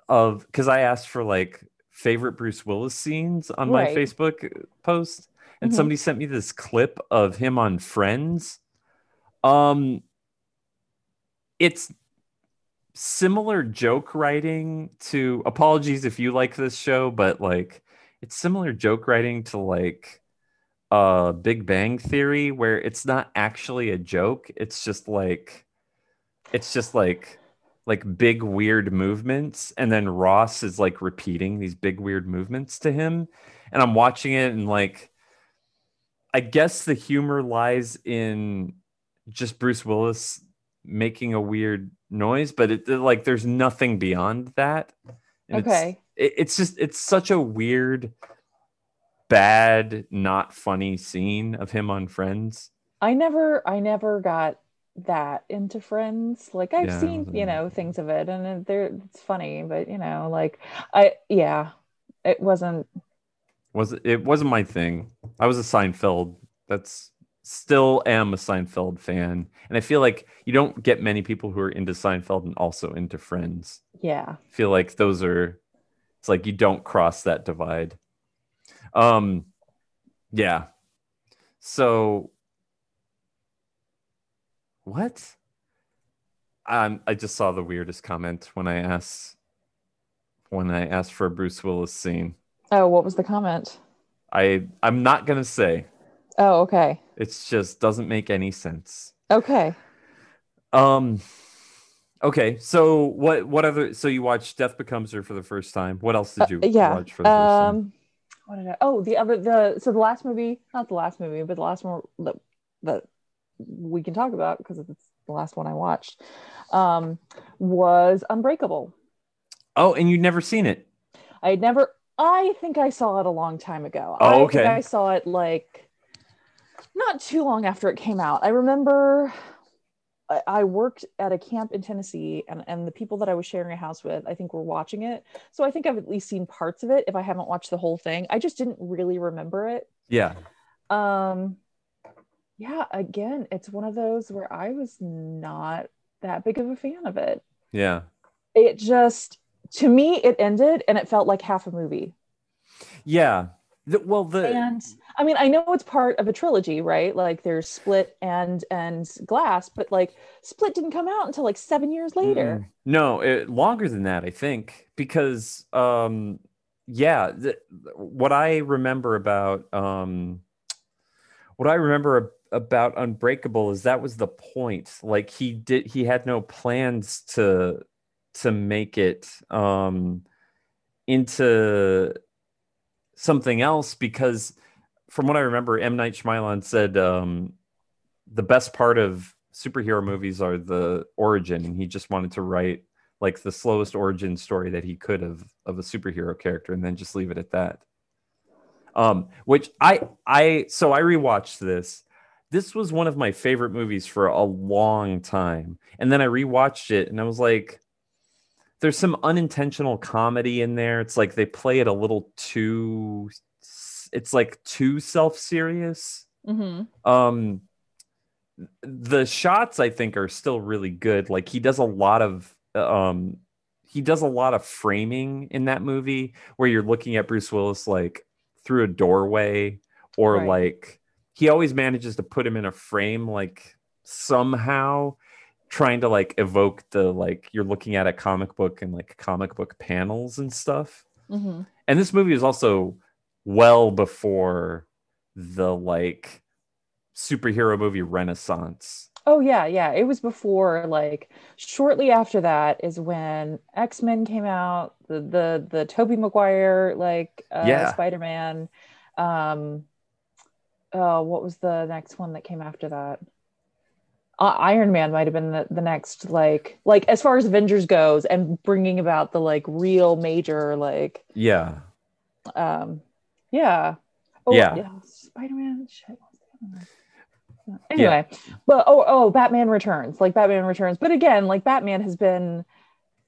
of because I asked for like favorite Bruce Willis scenes on my Right. Facebook post, and Mhm. somebody sent me this clip of him on Friends. Um, it's similar joke writing to apologies if you like this show, but like it's similar joke writing to like uh Big Bang Theory where it's not actually a joke. It's just like it's just like like big weird movements and then Ross is like repeating these big weird movements to him and I'm watching it and like I guess the humor lies in just Bruce Willis making a weird noise but it like there's nothing beyond that and okay. it's, it, it's just it's such a weird bad not funny scene of him on Friends I never I never got that into Friends. Like I've Yeah, seen, you know, things of it and they're it's funny, but you know, like I yeah, it wasn't was it wasn't my thing. I was a Seinfeld. That's still am a Seinfeld fan, and I feel like you don't get many people who are into Seinfeld and also into Friends. yeah. I feel like those are. It's like you don't cross that divide. Um, yeah. So, what? Um, I just saw the weirdest comment when I asked when I asked for a Bruce Willis scene. Oh, what was the comment? I I'm not gonna say. Oh, okay. It's just doesn't make any sense. Okay. Um okay, so what what other so you watched Death Becomes Her for the first time. What else did you Uh, yeah. watch for the first time? Um what did I oh the other the so the last movie, not the last movie, but the last one that that we can talk about because it's the last one I watched. Um was Unbreakable. Oh, and you'd never seen it. I had never I think I saw it a long time ago. Oh, I okay. think I saw it like not too long after it came out. I remember I, I worked at a camp in Tennessee and, and the people that I was sharing a house with, I think were watching it. So I think I've at least seen parts of it if I haven't watched the whole thing. I just didn't really remember it. Yeah. Um yeah, again, it's one of those where I was not that big of a fan of it. Yeah. It just to me it ended and it felt like half a movie. Yeah. The, well the and i mean i know it's part of a trilogy right like there's split and and glass but like split didn't come out until like seven years later. No, it, longer than that, I think, because um, yeah, the, what I remember about um, what I remember ab- about Unbreakable is that was the point. Like he did, he had no plans to to make it um, into something else because, from what I remember, M. Night Shyamalan said um, the best part of superhero movies are the origin and he just wanted to write like the slowest origin story that he could of of a superhero character and then just leave it at that. Um which i i so i rewatched this. This was one of my favorite movies for a long time and then i rewatched it and i was like there's some unintentional comedy in there. It's like they play it a little too it's like too self-serious. Hmm um the shots i think are still really good. Like he does a lot of um he does a lot of framing in that movie where you're looking at bruce willis like through a doorway or Right. like he always manages to put him in a frame like somehow trying to like evoke the like you're looking at a comic book and like comic book panels and stuff. Hmm and this movie is also well before the like superhero movie renaissance. Oh yeah yeah. It was before like shortly after that is when x-men came out the the the tobey maguire like uh, Yeah. spider-man. Um oh what was the next one that came after that uh, Iron Man might have been the, the next like like as far as Avengers goes and bringing about the like real major like yeah. um yeah. Oh, Yeah. Shit was the other one? anyway but oh oh Batman Returns like Batman Returns. But again like Batman has been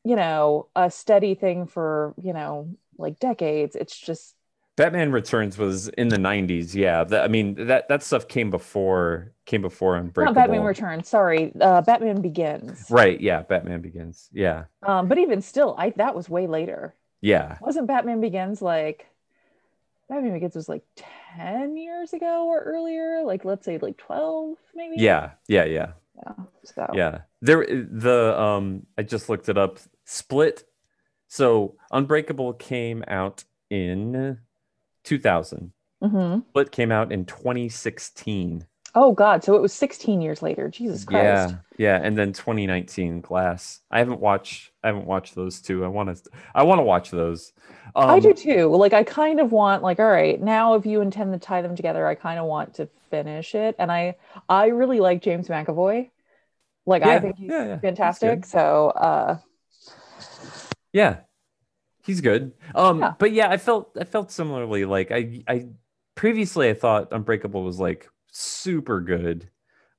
you know a steady thing for you know like decades. It's just batman returns was in the 90s yeah. That, i mean that that stuff came before came before unbreakable. Not Batman Returns sorry uh Batman Begins. Right yeah batman begins yeah. Um but even still I that was way later. Yeah. Wasn't Batman Begins like Batman Begins was like 10 years ago or earlier? Like let's say like 12 maybe? Yeah yeah yeah. Yeah so. Yeah. There the um i just looked it up. Split. So unbreakable came out in 2000 Mhm. split came out in 2016 Oh God! So it was 16 years later. Jesus Christ. Yeah, yeah, and then 2019 Glass. I haven't watched. I haven't watched those two. I want to. I want to watch those. Um, I do too. Like I kind of want like all right, now if you intend to tie them together, I kind of want to finish it. And I I really like James McAvoy. Like I think he's yeah, yeah, fantastic. So uh Yeah, he's good. Um, Yeah. but yeah, I felt I felt similarly. Like I I previously I thought Unbreakable was like super good.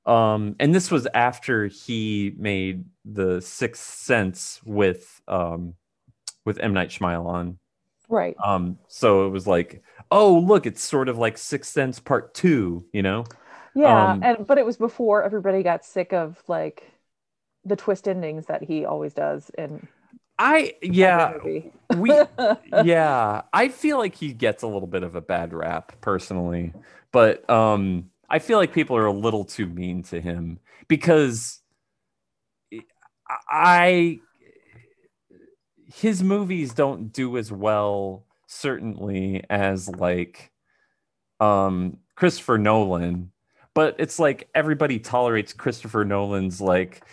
Um, and this was after he made the Sixth Sense with um with M Night Shyamalan. right. Um, so it was like, oh look, it's sort of like Sixth Sense Part Two, you know? Yeah. um, and but it was before everybody got sick of like the twist endings that he always does in I yeah, we yeah i feel like he gets a little bit of a bad rap personally but um i feel like people are a little too mean to him because i his movies don't do as well certainly as like um christopher nolan but it's like everybody tolerates christopher nolan's like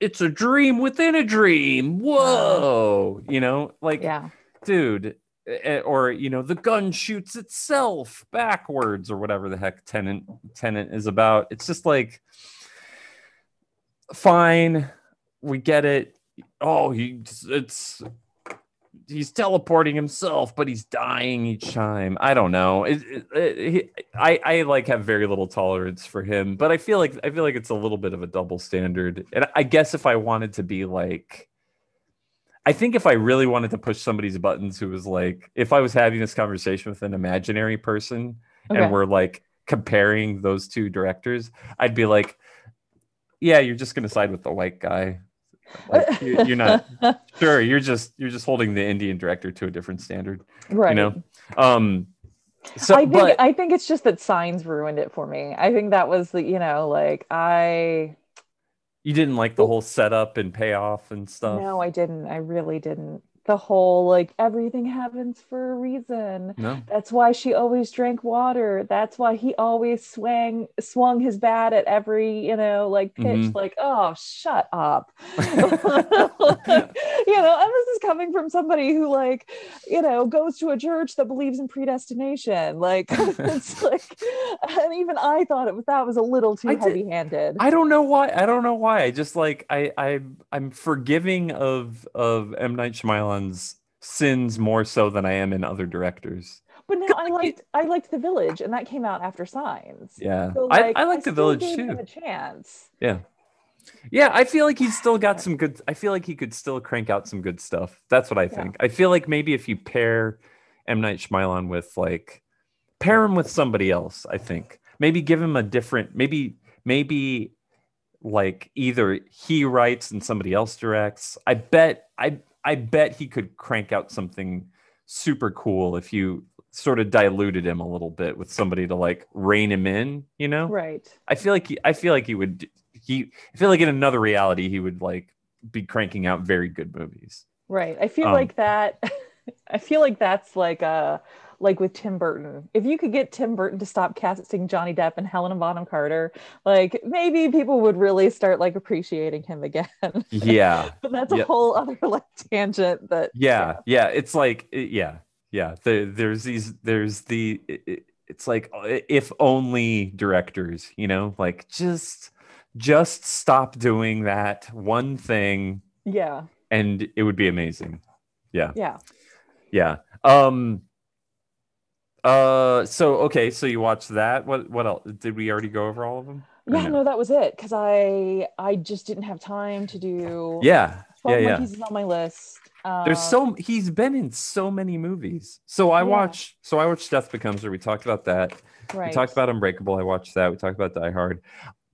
it's a dream within a dream. Whoa. You know like yeah. dude eh, or you know the gun shoots itself backwards or whatever the heck tenet tenet is about. It's just like fine we get it. Oh he it's he's teleporting himself but he's dying each time i don't know it, it, it- i i like have very little tolerance for him but i feel like i feel like it's a little bit of a double standard and i guess if i wanted to be like I think if I really wanted to push somebody's buttons who was like, if I was having this conversation with an imaginary person Okay. and we're like comparing those two directors, I'd be like, yeah, you're just going to side with the white guy. Like, you- you're not sure. You're just you're just holding the Indian director to a different standard, right. you know. Um, so I think but I think it's just that signs ruined it for me. I think that was the you know like I you didn't like the whole setup and payoff and stuff. no I didn't I really didn't the whole like everything happens for a reason. No. That's why she always drank water. That's why he always swang swung his bat at every you know like pitch. Mhm. Like oh shut up, you know. And this is coming from somebody who like you know goes to a church that believes in predestination. Like it's like, and even I thought it was that was a little too I heavy handed. I don't know why. I don't know why. I just like I I I'm forgiving of of M Night Shyamalan's sins more so than I am in other directors. But no, I liked I liked the village, and that came out after Signs. Yeah, So, I like, I like the still village gave him too. A chance. Yeah, yeah. I feel like he's still got some good. I feel like he could still crank out some good stuff. That's what I Yeah. think. I feel like maybe if you pair M Night Shyamalan with like pair him with somebody else, I think maybe give him a different. Maybe maybe like either he writes and somebody else directs. I bet I I bet he could crank out something super cool if you sort of diluted him a little bit with somebody to like rein him in, you know? Right. I feel like he, I feel like he would he I feel like in another reality he would like be cranking out very good movies. Right. I feel Um, like that I feel like that's like uh like with Tim Burton. If you could get Tim Burton to stop casting Johnny Depp and Helena Bonham Carter, like maybe people would really start like appreciating him again. Yeah. but that's a whole other like tangent that Yeah. Yeah, it's like yeah. Yeah, there, there's these there's the it- it- it's like uh, if only directors, you know, like just just stop doing that one thing Yeah. and it would be amazing. Yeah. Yeah. Yeah. Um uh so okay, so you watched that. What what else? Did we already go over all of them? Yeah, no, that was it. Cause I I just didn't have time to do Yeah. 12 Yeah, yeah. Monkeys is on my list. There's Uh, so he's been in so many movies. So I Yeah. watched so I watched Death Becomes Her. We talked about that. right. We talked about Unbreakable. I watched that. We talked about Die Hard.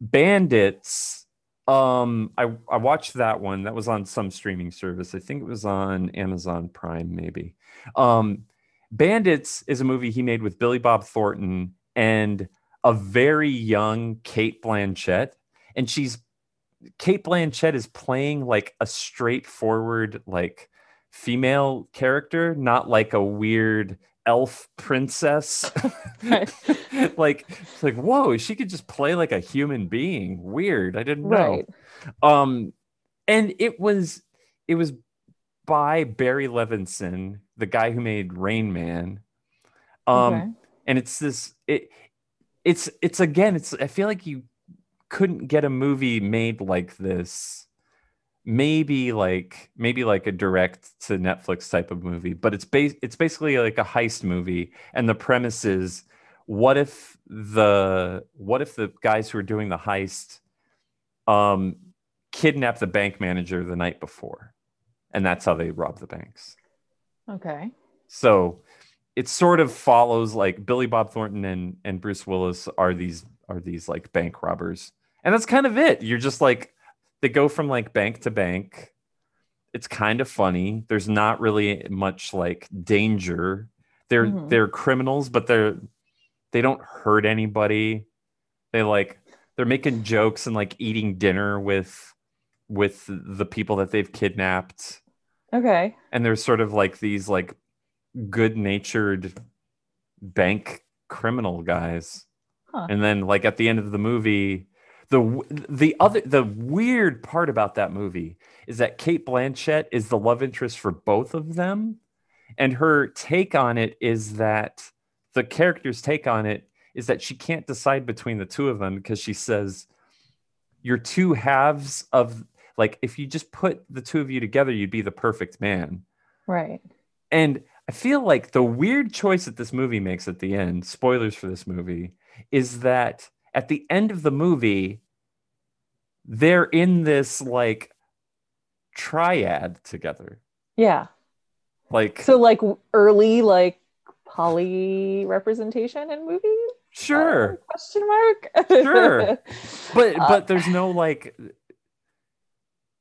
Bandits. Um, I I watched that one. That was on some streaming service. I think it was on Amazon Prime, maybe. Um, Bandits is a movie he made with Billy Bob Thornton and a very young Cate Blanchett, and she's Cate Blanchett is playing like a straightforward like female character, not like a weird elf princess. Right. like it's like whoa she could just play like a human being weird i didn't know Right. um and it was it was by barry levinson the guy who made rain man. Um okay. and it's this it it's it's again it's i feel like you couldn't get a movie made like this. Maybe like maybe like a direct to netflix type of movie but it's bas- it's basically like a heist movie. And the premise is what if the what if the guys who are doing the heist um kidnap the bank manager the night before? And that's how they rob the banks Okay. so it sort of follows like Billy Bob Thornton and and Bruce Willis are these are these like bank robbers. And that's kind of it. You're just like they go from like bank to bank. It's kind of funny. There's not really much like danger. They're Mhm. they're criminals, but they're they don't hurt anybody. They like they're making jokes and like eating dinner with with the people that they've kidnapped Okay. and there's sort of like these like good-natured bank criminal guys Huh. and then like at the end of the movie the the other the weird part about that movie is that Cate Blanchett is the love interest for both of them and her take on it is that the character's take on it is that she can't decide between the two of them because she says you're two halves of like if you just put the two of you together you'd be the perfect man Right. and I feel like the weird choice that this movie makes at the end, spoilers for this movie, is that at the end of the movie, they're in this like triad together. Yeah. Like, So like early like poly representation in movies? sure, Uh, question mark. Sure. but uh, but there's no like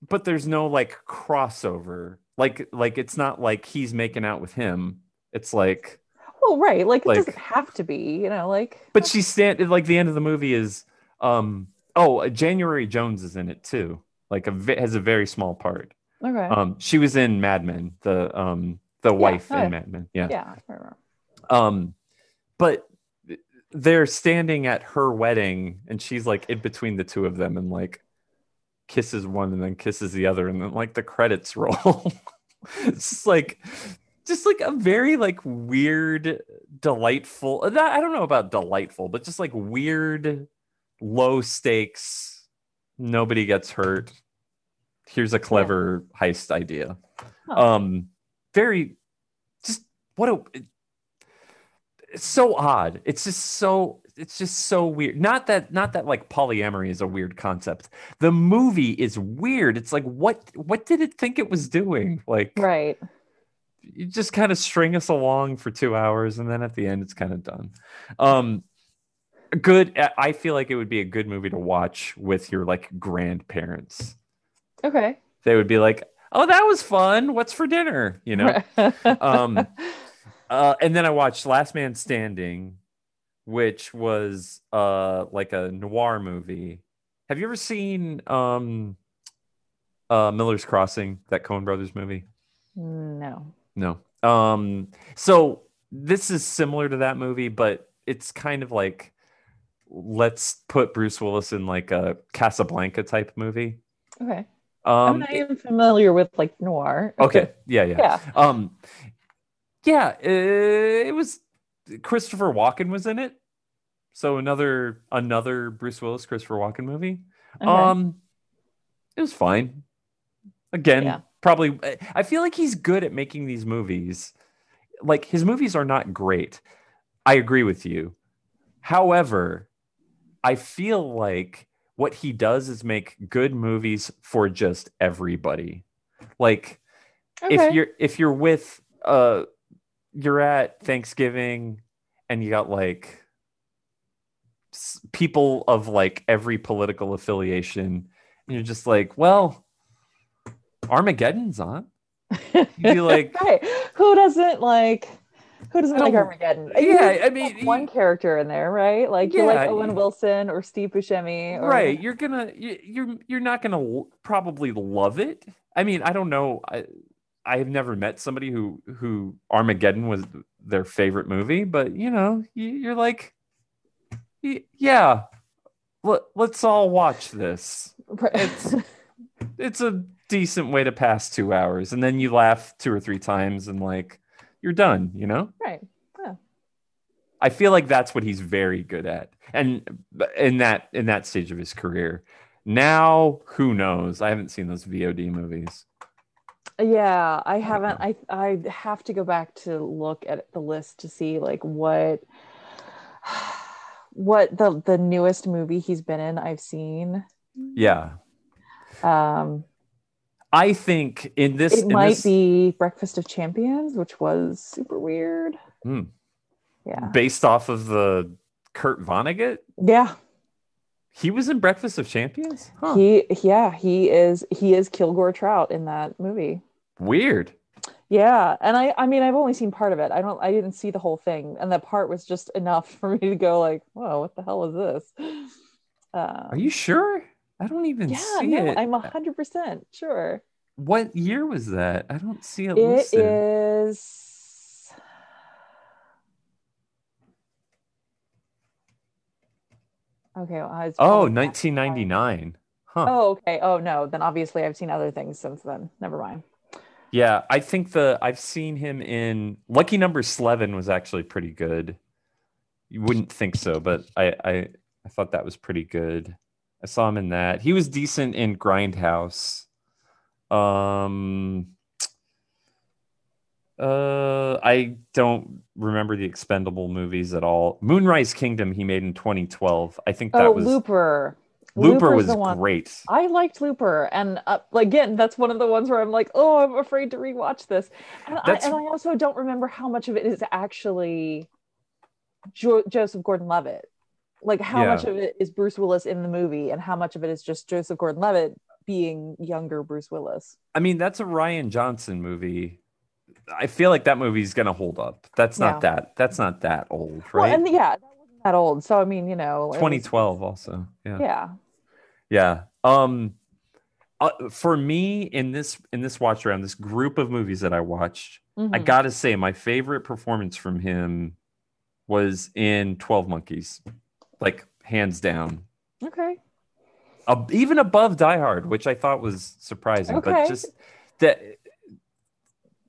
but there's no like crossover. Like like it's not like he's making out with him. It's like well, right. Like it doesn't have to be, you know, like but she stand like the end of the movie is um oh uh, January Jones is in it too like a has a very small part okay. um she was in Mad Men the um the wife yeah. in Mad Men yeah yeah. Um but they're standing at her wedding and she's like in between the two of them and like kisses one and then kisses the other and then like the credits roll. It's just like just like a very like weird delightful uh, i don't know about delightful but just like weird low stakes nobody gets hurt. Here's a clever heist idea. Um very just what a it's so odd. It's just so it's just so weird. Not that not that like polyamory is a weird concept. The movie is weird. It's like what what did it think it was doing? Like right. you just kind of string us along for two hours and then at the end it's kind of done. Um good I- i feel like it would be a good movie to watch with your like grandparents. Okay. they would be like oh that was fun. What's for dinner? You know? Um, uh, and then I watched Last Man Standing, which was uh like a noir movie. Have you ever seen um uh Miller's Crossing, that Coen Brothers movie? no. No. Um so this is similar to that movie, but it's kind of like let's put Bruce Willis in like a Casablanca type movie. Okay. Um I am not even familiar with like noir. okay. Yeah, yeah. Yeah. Um, yeah, uh, it was Christopher Walken was in it, so another another Bruce Willis Christopher Walken movie. Okay. Um, it was fine. Again, Yeah. probably. I feel like he's good at making these movies. Like his movies are not great. I agree with you. However, I feel like what he does is make good movies for just everybody. Like okay. if you're if you're with uh you're at Thanksgiving and you got like people of like every political affiliation and you're just like well Armageddon's on you'd like- right. Who doesn't like who doesn't like Armageddon? Yeah, You I mean, one you- character in there, right? Like you Yeah, like Owen you- Wilson or Steve Buscemi, or right you're gonna you, you're you're not gonna probably love it I mean I don't know I I have never met somebody who who Armageddon was their favorite movie but you know you, you're like yeah, let, let's all watch this. It's it's a decent way to pass two hours, and then you laugh two or three times, and like you're done. You know. right. I feel like that's what he's very good at, and in that in that stage of his career. Now, who knows? I haven't seen those VOD movies. Yeah, I haven't. I I have to go back to look at the list to see like what what the the newest movie he's been in I've seen. Yeah, Um, I think in this it in might this- be Breakfast of Champions, which was super weird. Hmm. Yeah, based off of the Kurt Vonnegut. yeah. He was in Breakfast of Champions. Huh. He yeah he is he is Kilgore Trout in that movie. Weird. Yeah, and I I mean I've only seen part of it. I don't I didn't see the whole thing, and that part was just enough for me to go like, whoa, what the hell is this? Uh, Are you sure? I don't even yeah, see no, it. I'm a hundred percent sure. What year was that? I don't see it, It listed. is. Okay. well, it's Oh, 1999. Huh. Oh, okay. Oh no, then obviously I've seen other things since then. Never mind. Yeah, I think the I've seen him in Lucky Number Slevin was actually pretty good. You wouldn't think so, but I I, I thought that was pretty good. I saw him in that. He was decent in Grindhouse. Um uh I don't remember the expendable movies at all. Moonrise Kingdom he made in 2012. I think that oh, was Looper. Looper was great. I liked Looper, and uh, again, that's one of the ones where I'm like, oh, I'm afraid to rewatch this, and, I, and I also don't remember how much of it is actually jo- Joseph Gordon-Levitt. Like how Yeah. much of it is Bruce Willis in the movie, and how much of it is just Joseph Gordon-Levitt being younger Bruce Willis. I mean, that's a Rian Johnson movie. I feel like that movie's gonna hold up. That's not that. That's not that old, Well, right? and yeah, that wasn't that old. So I mean, you know, it was- 2012 also. Yeah. Yeah. Yeah. Um uh, for me in this in this watch around this group of movies that I watched, I Mhm. got to say my favorite performance from him was in 12 Monkeys. Like hands down. Okay. Ab- even above Die Hard, which I thought was surprising, but just that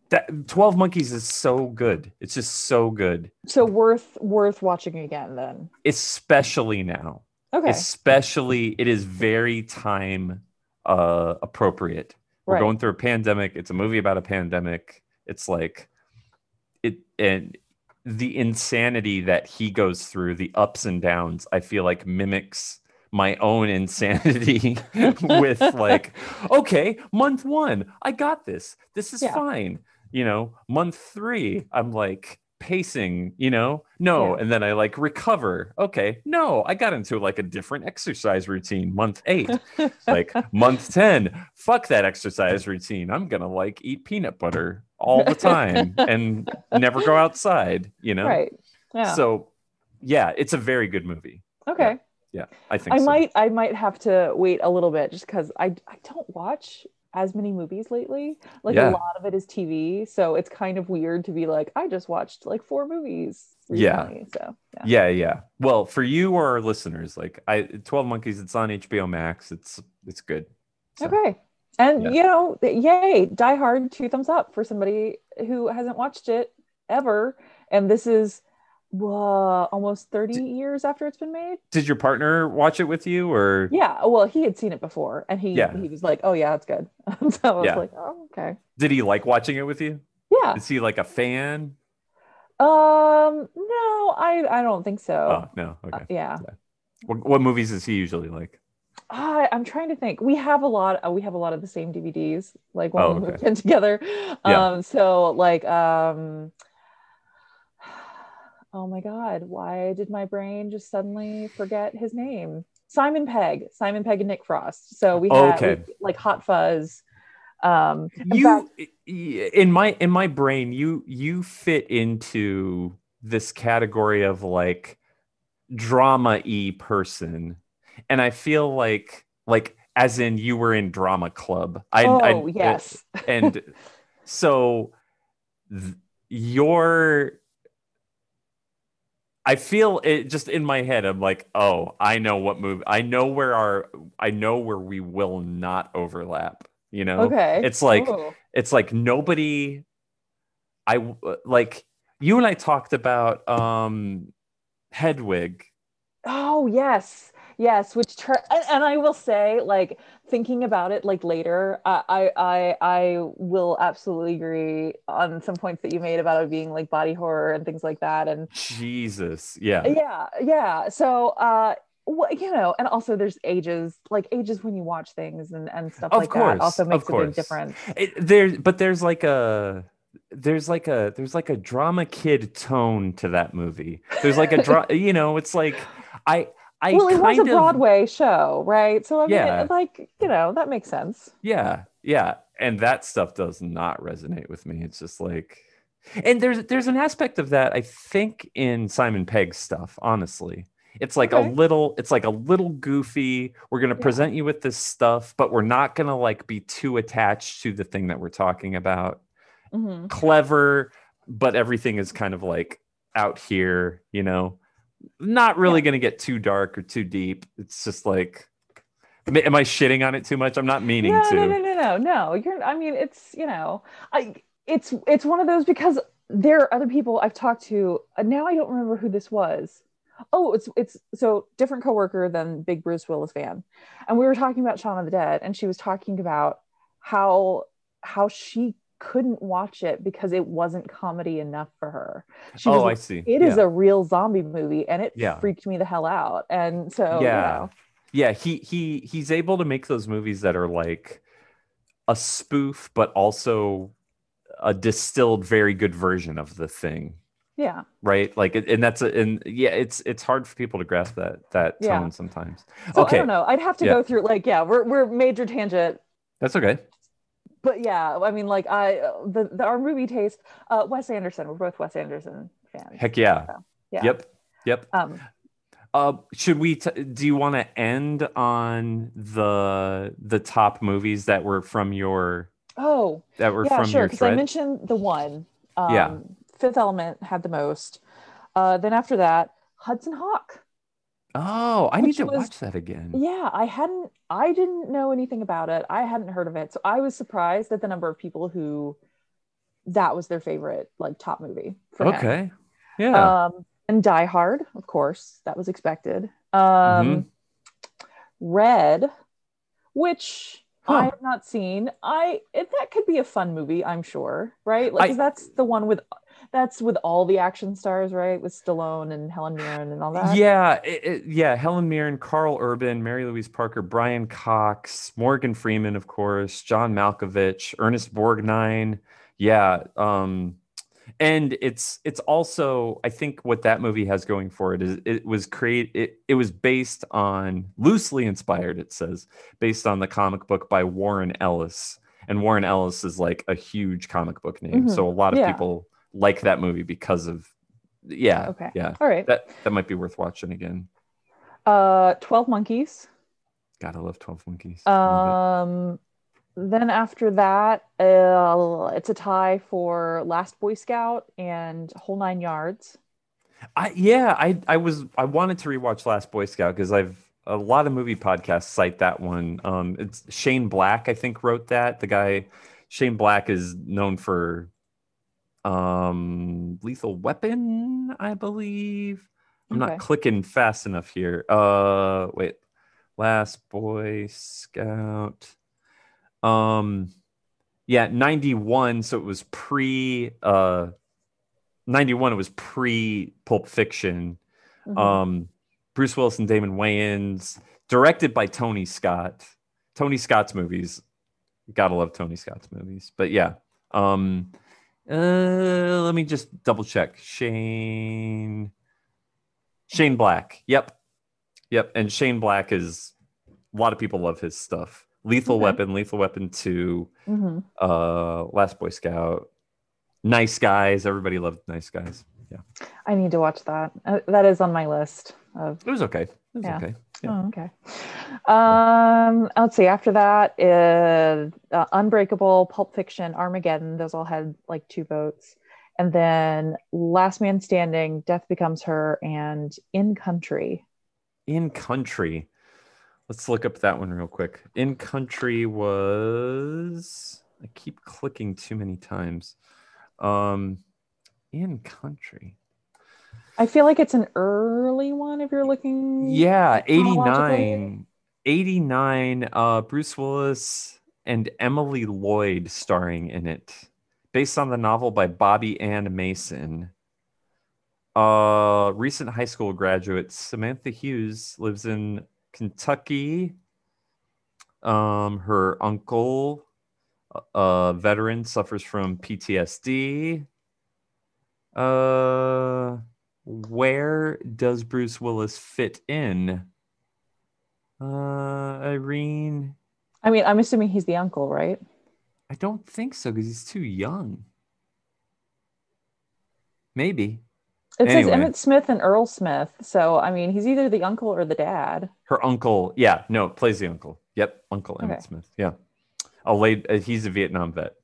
that 12 Monkeys is so good. It's just so good, So worth worth watching again then. especially now. Okay. Especially it is very time uh appropriate. We're Right. going through a pandemic. It's a movie about a pandemic. It's like it and the insanity that he goes through, the ups and downs, I feel like mimics my own insanity with like, okay, month one, I got this. This is Yeah. fine. You know, month three, I'm like pacing, you know, no. Yeah. And then I like recover. Okay, no, I got into like a different exercise routine. Month eight, like month 10 fuck that exercise routine i'm gonna like eat peanut butter all the time and never go outside you know Right. Yeah. so yeah it's a very good movie okay. yeah i think I so. might I might have to wait a little bit just because I I don't watch as many movies lately. Like Yeah. a lot of it is TV, so it's kind of weird to be like I just watched like four movies. Yeah. So yeah. yeah yeah well for you or our listeners like i 12 monkeys it's on hbo max it's it's good So, Okay. And Yeah. you know, yay, Die Hard, two thumbs up for somebody who hasn't watched it ever. And this is uh, almost 30 years after it's been made. did your partner watch it with you or Yeah. Well, he had seen it before and he Yeah. he was like, Oh yeah, it's good. so I was Yeah. like, Oh, okay. did he like watching it with you Yeah. is he like a fan Um, no, I I don't think so. oh no Uh, okay yeah. what, what movies is he usually like I, I'm trying to think. We have a lot. Uh, we have a lot of the same DVDs. Like when Oh, we okay. moved in together. Yeah. Um. So like um. Oh my God! Why did my brain just suddenly forget his name? Simon Pegg. Simon Pegg and Nick Frost. So we had okay. we- like Hot Fuzz. Um. in you fact- in my in my brain you you fit into this category of like drama e person and i feel like like as in you were in drama club i oh I- yes. and so th- your I feel it just in my head. I'm like, oh, I know what movie. I know where our. I know where we will not overlap. You know. Okay. It's like Ooh. it's like nobody. I like you and I talked about um Hedwig. Oh yes, yes. Which tur- and, and I will say, like thinking about it, like later, I, I I will absolutely agree on some points that you made about it being like body horror and things like that. And Jesus, yeah. yeah, yeah. So uh, you know, and also there's ages, like ages when you watch things and and stuff Of like course, that also makes a big difference. It, there, but there's like a there's like a there's like a drama kid tone to that movie. There's like a dra- you know, it's like I I well, it was a of Broadway show, right? So I mean, Yeah. it- like you know, that makes sense. yeah yeah, and that stuff does not resonate with me. It's just like, and there's there's an aspect of that I think in Simon Pegg's stuff. Honestly, it's like Okay. a little it's like a little goofy. We're gonna Yeah. present you with this stuff, but we're not gonna like be too attached to the thing that we're talking about. Mhm. clever, but everything is kind of like out here, you know, not really going to get too dark or too deep. It's just like, am am I shitting on it too much? I'm not meaning no, to. no, no, no, no, no. You're. I mean, it's you know, I. It's it's one of those because there are other people I've talked to. uh, Now I don't remember who this was. Oh, it's it's so different coworker than big Bruce Willis fan, and we were talking about Shaun of the Dead, and she was talking about how how she couldn't watch it because it wasn't comedy enough for her. She oh, I see. It is yeah. a real zombie movie, and it Yeah. freaked me the hell out. And so, you Yeah. know, yeah. He he he's able to make those movies that are like a spoof, but also a distilled, very good version of the thing. yeah, Right, like, and that's a, and yeah, it's it's hard for people to grasp that that Yeah. tone sometimes. So Okay. I don't know. I'd have to Yeah. go through like yeah, we're we're major tangent, That's okay. But yeah, I mean like I the, the our movie taste. Uh, Wes Anderson. We're both Wes Anderson fans. Heck yeah. So, yeah. Yep. Yep. Um. Uh, should we? T- do you want to end on the the top movies that were from your Oh that were yeah, from sure. your Because I mentioned the one. Um, Yeah. Fifth Element had the most. Uh, then after that, Hudson Hawk. Oh, I need to was- watch that again. Yeah, I hadn't. I didn't know anything about it. I hadn't heard of it, so I was surprised at the number of people who that was their favorite like top movie. For him. Okay. Yeah. Um, and Die Hard, of course, that was expected. Um, Mhm. Red, which Huh. I have not seen. I it, that could be a fun movie, I'm sure, right? Like, I- that's the one with that's with all the action stars, right? With Stallone and Helen Mirren and all that. yeah, it, it- yeah. Helen Mirren, Karl Urban, Mary Louise Parker, Brian Cox, Morgan Freeman, of course, John Malkovich, Ernest Borgnine. Yeah, um, and it's it's also I think what that movie has going for it is it was create it, it was based on loosely inspired. It says based on the comic book by Warren Ellis, and Warren Ellis is like a huge comic book name, Mhm. so a lot of Yeah. people like that movie because of yeah, Okay. yeah All right. that that might be worth watching again. Uh, Twelve Monkeys. Gotta love Twelve Monkeys. Um, then after that, uh, it's a tie for Last Boy Scout and Whole Nine Yards. I yeah, I I was I wanted to rewatch Last Boy Scout because I've a lot of movie podcasts cite that one. Um, it's Shane Black, I think, wrote that. The guy Shane Black is known for um Lethal Weapon, I believe. I'm Okay. not clicking fast enough here. Uh, wait, Last Boy Scout. Um, yeah, 91. So it was pre. Uh, 91. It was pre Pulp Fiction. Mhm. Um, Bruce Willis and Damon Wayans, directed by Tony Scott. Tony Scott's movies. Gotta love Tony Scott's movies. But yeah. Um, uh, let me just double check. Shane. Shane Black. Yep. Yep. And Shane Black is a lot of people love his stuff. Lethal Okay. Weapon, Lethal Weapon 2, Mhm. uh, Last Boy Scout, Nice Guys. Everybody loved Nice Guys. Yeah. I need to watch that. Uh, that is on my list of. It was okay. It was Yeah. okay. Yeah. Oh, okay. Um, let's see. After that, uh, uh, Unbreakable, Pulp Fiction, Armageddon. Those all had like two votes, and then Last Man Standing, Death Becomes Her, and In Country. In Country. Let's look up that one real quick. In Country was I keep clicking too many times. Um In Country. I feel like it's an early one if you're looking. Yeah, chronologically. 89. 89 uh Bruce Willis and Emily Lloyd starring in it. Based on the novel by Bobbie Ann Mason. Uh recent high school graduate Samantha Hughes lives in Kentucky. Um her uncle a veteran suffers from PTSD. Uh where does Bruce Willis fit in? Uh, Irene, I mean, I'm assuming he's the uncle, right? I don't think so because he's too young. Maybe It Anyway. says Emmett Smith and Earl Smith. So, I mean, he's either the uncle or the dad. her uncle. Yeah, no, plays the uncle. Yep, Uncle Emmett Okay. Smith. Yeah, a late. Uh, he's a Vietnam vet.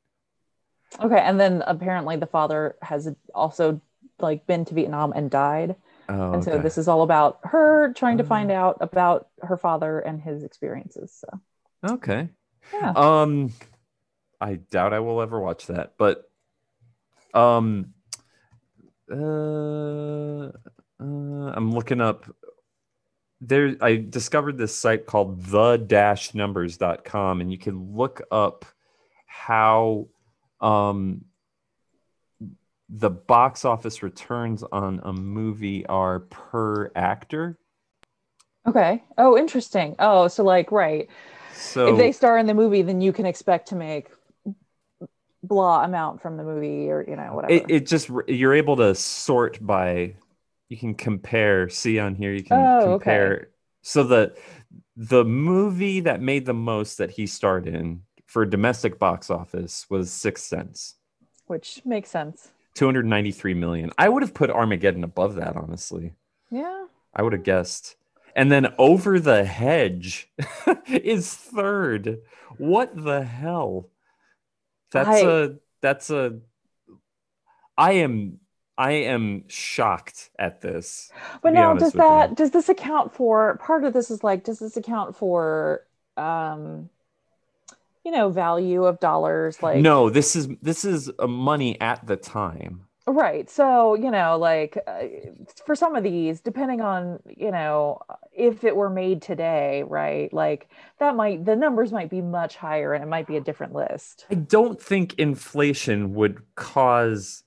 Okay. And then apparently the father has also like been to Vietnam and died. Oh, and so okay. this is all about her trying to Oh. find out about her father and his experiences. So, okay. yeah. Um, I doubt I will ever watch that, but um, uh, uh I'm looking up. There, I discovered this site called the dash numbers.com and you can look up how um the box office returns on a movie are per actor. Okay. Oh, interesting. Oh, so like, right. So if they star in the movie, then you can expect to make blah amount from the movie or, you know, whatever. it, it just you're able to sort by you can compare see on here you can Oh, okay. compare so the the movie that made the most that he starred in for domestic box office was Sixth Sense which makes sense. 293 million. I would have put armageddon above that honestly. Yeah. i would have guessed. And then over the hedge is third. What the hell? That's I- a that's a i am i am shocked at this But now does with you. that does this account for part of this is like does this account for um you know value of dollars like no this is this is a money at the time. Right. So you know like uh, for some of these depending on you know if it were made today right like that might the numbers might be much higher and it might be a different list. I don't think inflation would cause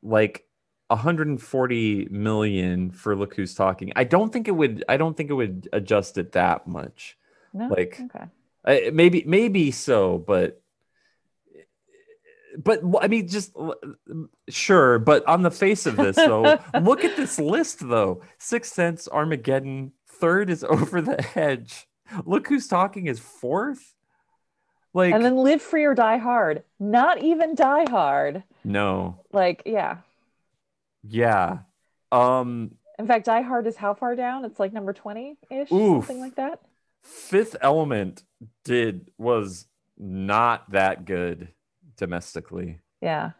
like 140 million for look who's talking. I don't think it would i don't think it would adjust it that much. No? Like okay Uh, maybe maybe so but but i mean just sure but on the face of this though look at this list though. Sixth Sense, armageddon third is over the hedge look who's talking is fourth? Like and then live free or die hard. Not even die hard. No. Like yeah. Yeah. Um in fact die hard is how far down? It's like number 20 ish something like that? Fifth element did was not that good domestically. Yeah.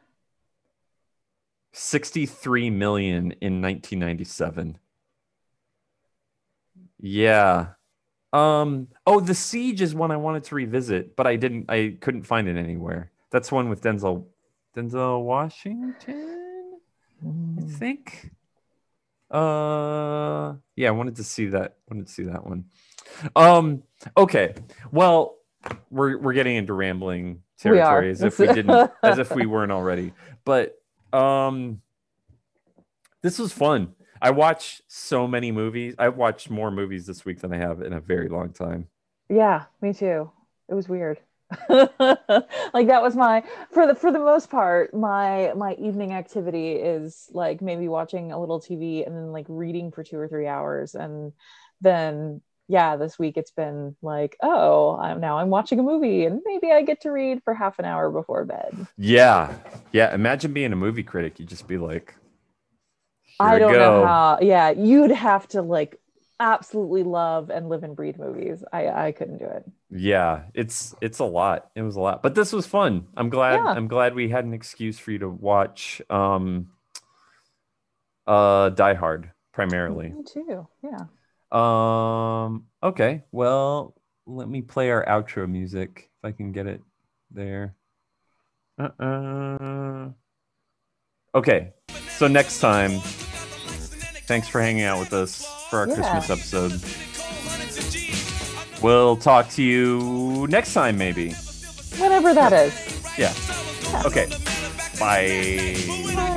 63 million in 1997 yeah. Um oh the siege is one i wanted to revisit but i didn't i couldn't find it anywhere. That's one with denzel denzel washington i think. Uh yeah i wanted to see that wanted to see that one um okay. Well we're we're getting into rambling territory as if we didn't as if we weren't already. But um this was fun. I watched so many movies. I've watched more movies this week than i have in a very long time. Yeah me too. It was weird. Like that was my for the for the most part my my evening activity is like maybe watching a little tv and then like reading for two or three hours and then yeah this week it's been like oh i'm now i'm watching a movie and maybe i get to read for half an hour before bed yeah yeah imagine being a movie critic you'd just be like i don't know how yeah you'd have to like absolutely love and live and breathe movies. I I couldn't do it. Yeah, it's it's a lot. It was a lot, but this was fun. I'm glad. Yeah. I'm glad we had an excuse for you to watch um, uh, Die Hard primarily. Me too. Yeah. Um. Okay. Well, let me play our outro music if I can get it there. Uh-uh. Okay. So next time, thanks for hanging out with us for our Yeah. Christmas episode. We'll talk to you next time, maybe. Whatever that is. Yeah. Okay. Bye. Bye.